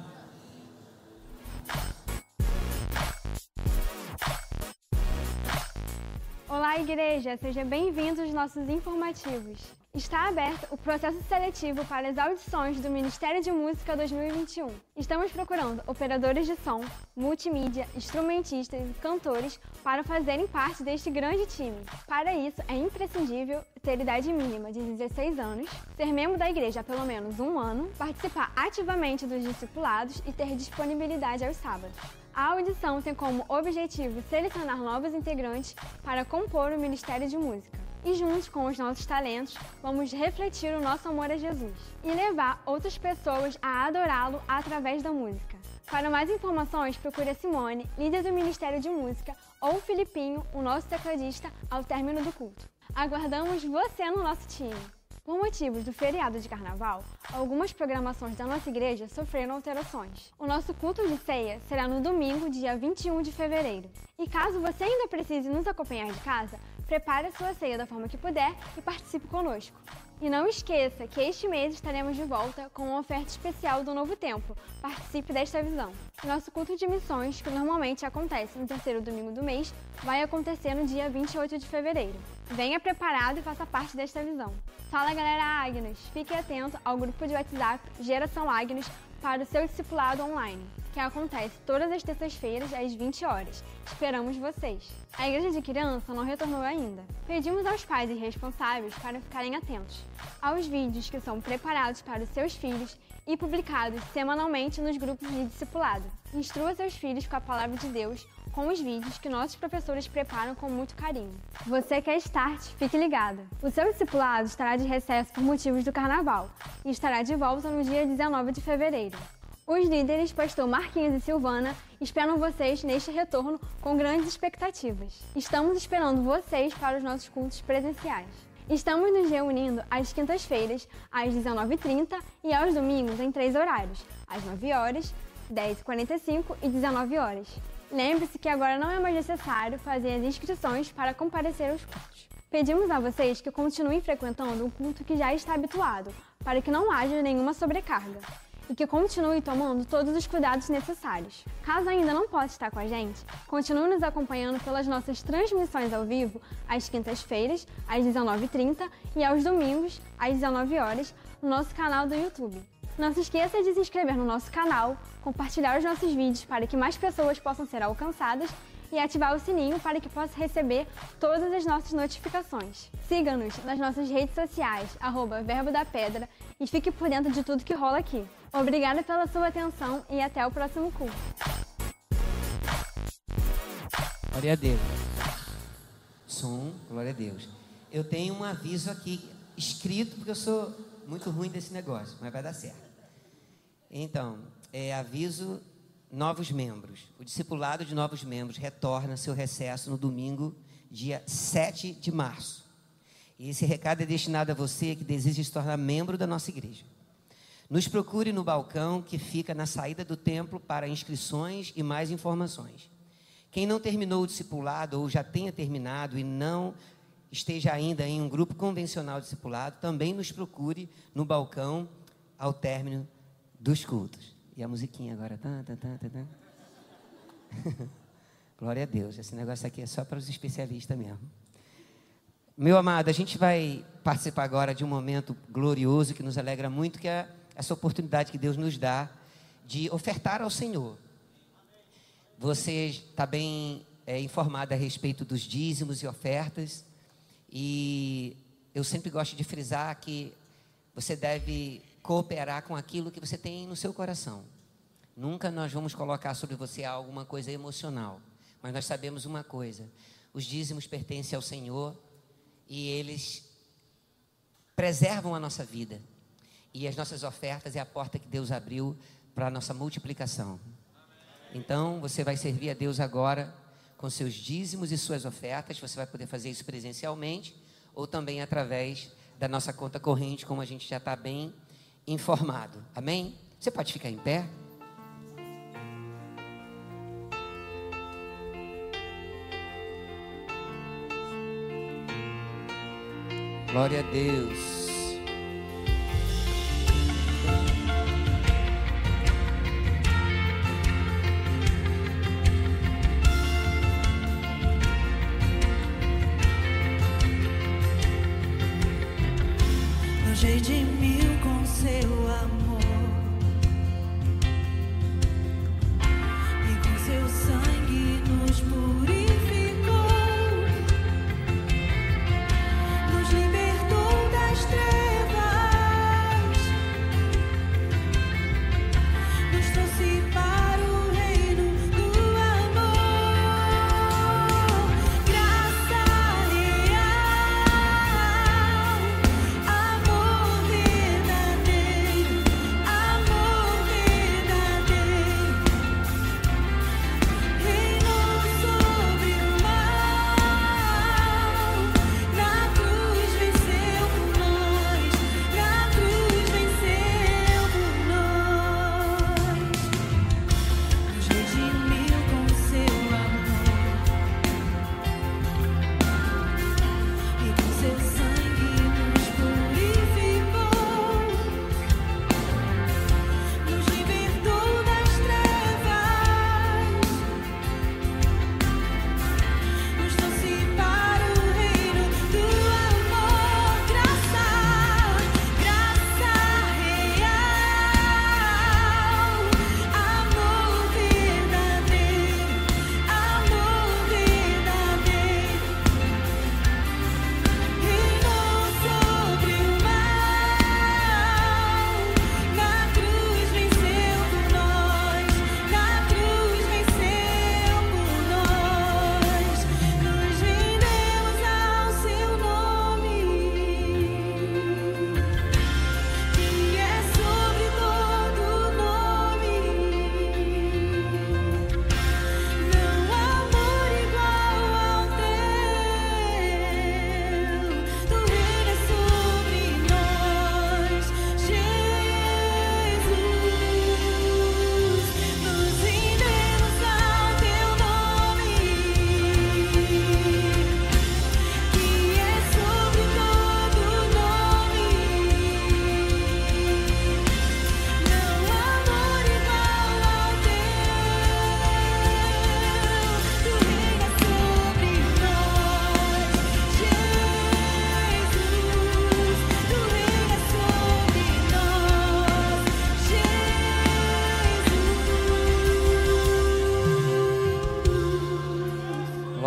Olá, igreja! Sejam bem-vindos aos nossos informativos. Está aberto o processo seletivo para as audições do Ministério de Música 2021. Estamos procurando operadores de som, multimídia, instrumentistas e cantores para fazerem parte deste grande time. Para isso, é imprescindível ter idade mínima de 16 anos, ser membro da igreja há pelo menos um ano, participar ativamente dos discipulados e ter disponibilidade aos sábados. A audição tem como objetivo selecionar novos integrantes para compor o Ministério de Música. E juntos com os nossos talentos, vamos refletir o nosso amor a Jesus e levar outras pessoas a adorá-lo através da música. Para mais informações, procure a Simone, líder do Ministério de Música, ou o Filipinho, o nosso tecladista, ao término do culto. Aguardamos você no nosso time! Por motivos do feriado de carnaval, algumas programações da nossa igreja sofreram alterações. O nosso culto de ceia será no domingo, dia 21 de fevereiro. E caso você ainda precise nos acompanhar de casa, prepare a sua ceia da forma que puder e participe conosco. E não esqueça que este mês estaremos de volta com uma oferta especial do Novo Tempo. Participe desta visão. Nosso culto de missões, que normalmente acontece no terceiro domingo do mês, vai acontecer no dia 28 de fevereiro. Venha preparado e faça parte desta visão. Fala galera Agnes, fique atento ao grupo de WhatsApp Geração Agnes para o seu discipulado online, que acontece todas as terças-feiras às 20 horas. Esperamos vocês! A igreja de criança não retornou ainda. Pedimos aos pais e responsáveis para ficarem atentos aos vídeos que são preparados para os seus filhos e publicados semanalmente nos grupos de discipulado. Instrua seus filhos com a palavra de Deus com os vídeos que nossos professores preparam com muito carinho. Você quer start? Fique ligado! O seu discipulado estará de recesso por motivos do carnaval e estará de volta no dia 19 de fevereiro. Os líderes, pastor Marquinhos e Silvana, esperam vocês neste retorno com grandes expectativas. Estamos esperando vocês para os nossos cultos presenciais. Estamos nos reunindo às quintas-feiras, às 19h30 e aos domingos em três horários, às 9 horas, 10h45 e 19 horas. Lembre-se que agora não é mais necessário fazer as inscrições para comparecer aos cultos. Pedimos a vocês que continuem frequentando o culto que já está habituado, para que não haja nenhuma sobrecarga e que continue tomando todos os cuidados necessários. Caso ainda não possa estar com a gente, continue nos acompanhando pelas nossas transmissões ao vivo às quintas-feiras, às 19h30 e aos domingos, às 19 horas, no nosso canal do YouTube. Não se esqueça de se inscrever no nosso canal, compartilhar os nossos vídeos para que mais pessoas possam ser alcançadas e ativar o sininho para que possa receber todas as nossas notificações. Siga-nos nas nossas redes sociais, arroba Verbo da Pedra, e fique por dentro de tudo que rola aqui. Obrigada pela sua atenção e até o próximo culto. Glória a Deus. Som, glória a Deus. Eu tenho um aviso aqui escrito, porque eu sou muito ruim desse negócio, mas vai dar certo. Então, é, aviso novos membros. O discipulado de novos membros retorna seu recesso no domingo, dia 7 de março. E esse recado é destinado a você que deseja se tornar membro da nossa igreja. Nos procure no balcão que fica na saída do templo para inscrições e mais informações. Quem não terminou o discipulado ou já tenha terminado e não esteja ainda em um grupo convencional discipulado, também nos procure no balcão ao término dos cultos. E a musiquinha agora. Tá, tá, tá, tá, tá. Glória a Deus. Esse negócio aqui é só para os especialistas mesmo. Meu amado, a gente vai participar agora de um momento glorioso que nos alegra muito, que é essa oportunidade que Deus nos dá de ofertar ao Senhor. Você está bem é, informado a respeito dos dízimos e ofertas. E eu sempre gosto de frisar que você deve cooperar com aquilo que você tem no seu coração. Nunca nós vamos colocar sobre você alguma coisa emocional, mas nós sabemos uma coisa: os dízimos pertencem ao Senhor e eles preservam a nossa vida. E as nossas ofertas é a porta que Deus abriu para a nossa multiplicação. Então, você vai servir a Deus agora com seus dízimos e suas ofertas. Você vai poder fazer isso presencialmente ou também através da nossa conta corrente, como a gente já está bem informado. Amém? Você pode ficar em pé? Glória a Deus. Cheio de mim.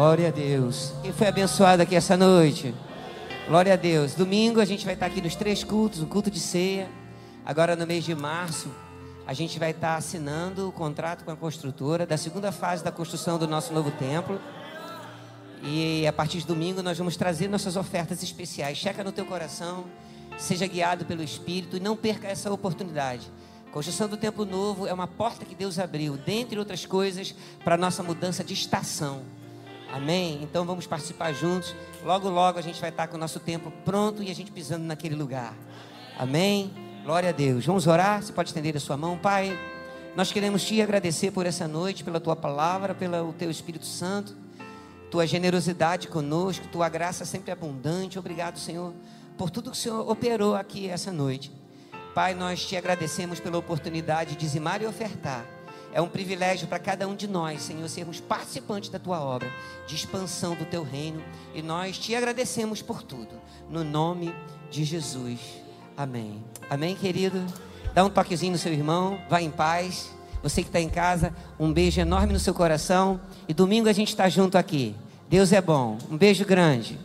Glória a Deus. Quem foi abençoado aqui essa noite? Glória a Deus. Domingo a gente vai estar aqui nos três cultos, o culto de ceia. Agora no mês de março, a gente vai estar assinando o contrato com a construtora da segunda fase da construção do nosso novo templo. E a partir de domingo nós vamos trazer nossas ofertas especiais. Checa no teu coração, seja guiado pelo Espírito e não perca essa oportunidade. Construção do Templo Novo é uma porta que Deus abriu, dentre outras coisas, para a nossa mudança de estação. Amém? Então vamos participar juntos. Logo, logo a gente vai estar com o nosso templo pronto e a gente pisando naquele lugar. Amém? Glória a Deus. Vamos orar? Você pode estender a sua mão, Pai. Nós queremos te agradecer por essa noite, pela tua palavra, pelo teu Espírito Santo, tua generosidade conosco, tua graça sempre abundante. Obrigado, Senhor, por tudo que o Senhor operou aqui essa noite. Pai, nós te agradecemos pela oportunidade de dizimar e ofertar. É um privilégio para cada um de nós, Senhor, sermos participantes da tua obra, de expansão do teu reino. E nós te agradecemos por tudo. No nome de Jesus. Amém. Amém, querido? Dá um toquezinho no seu irmão, vá em paz. Você que está em casa, um beijo enorme no seu coração. E domingo a gente está junto aqui. Deus é bom. Um beijo grande.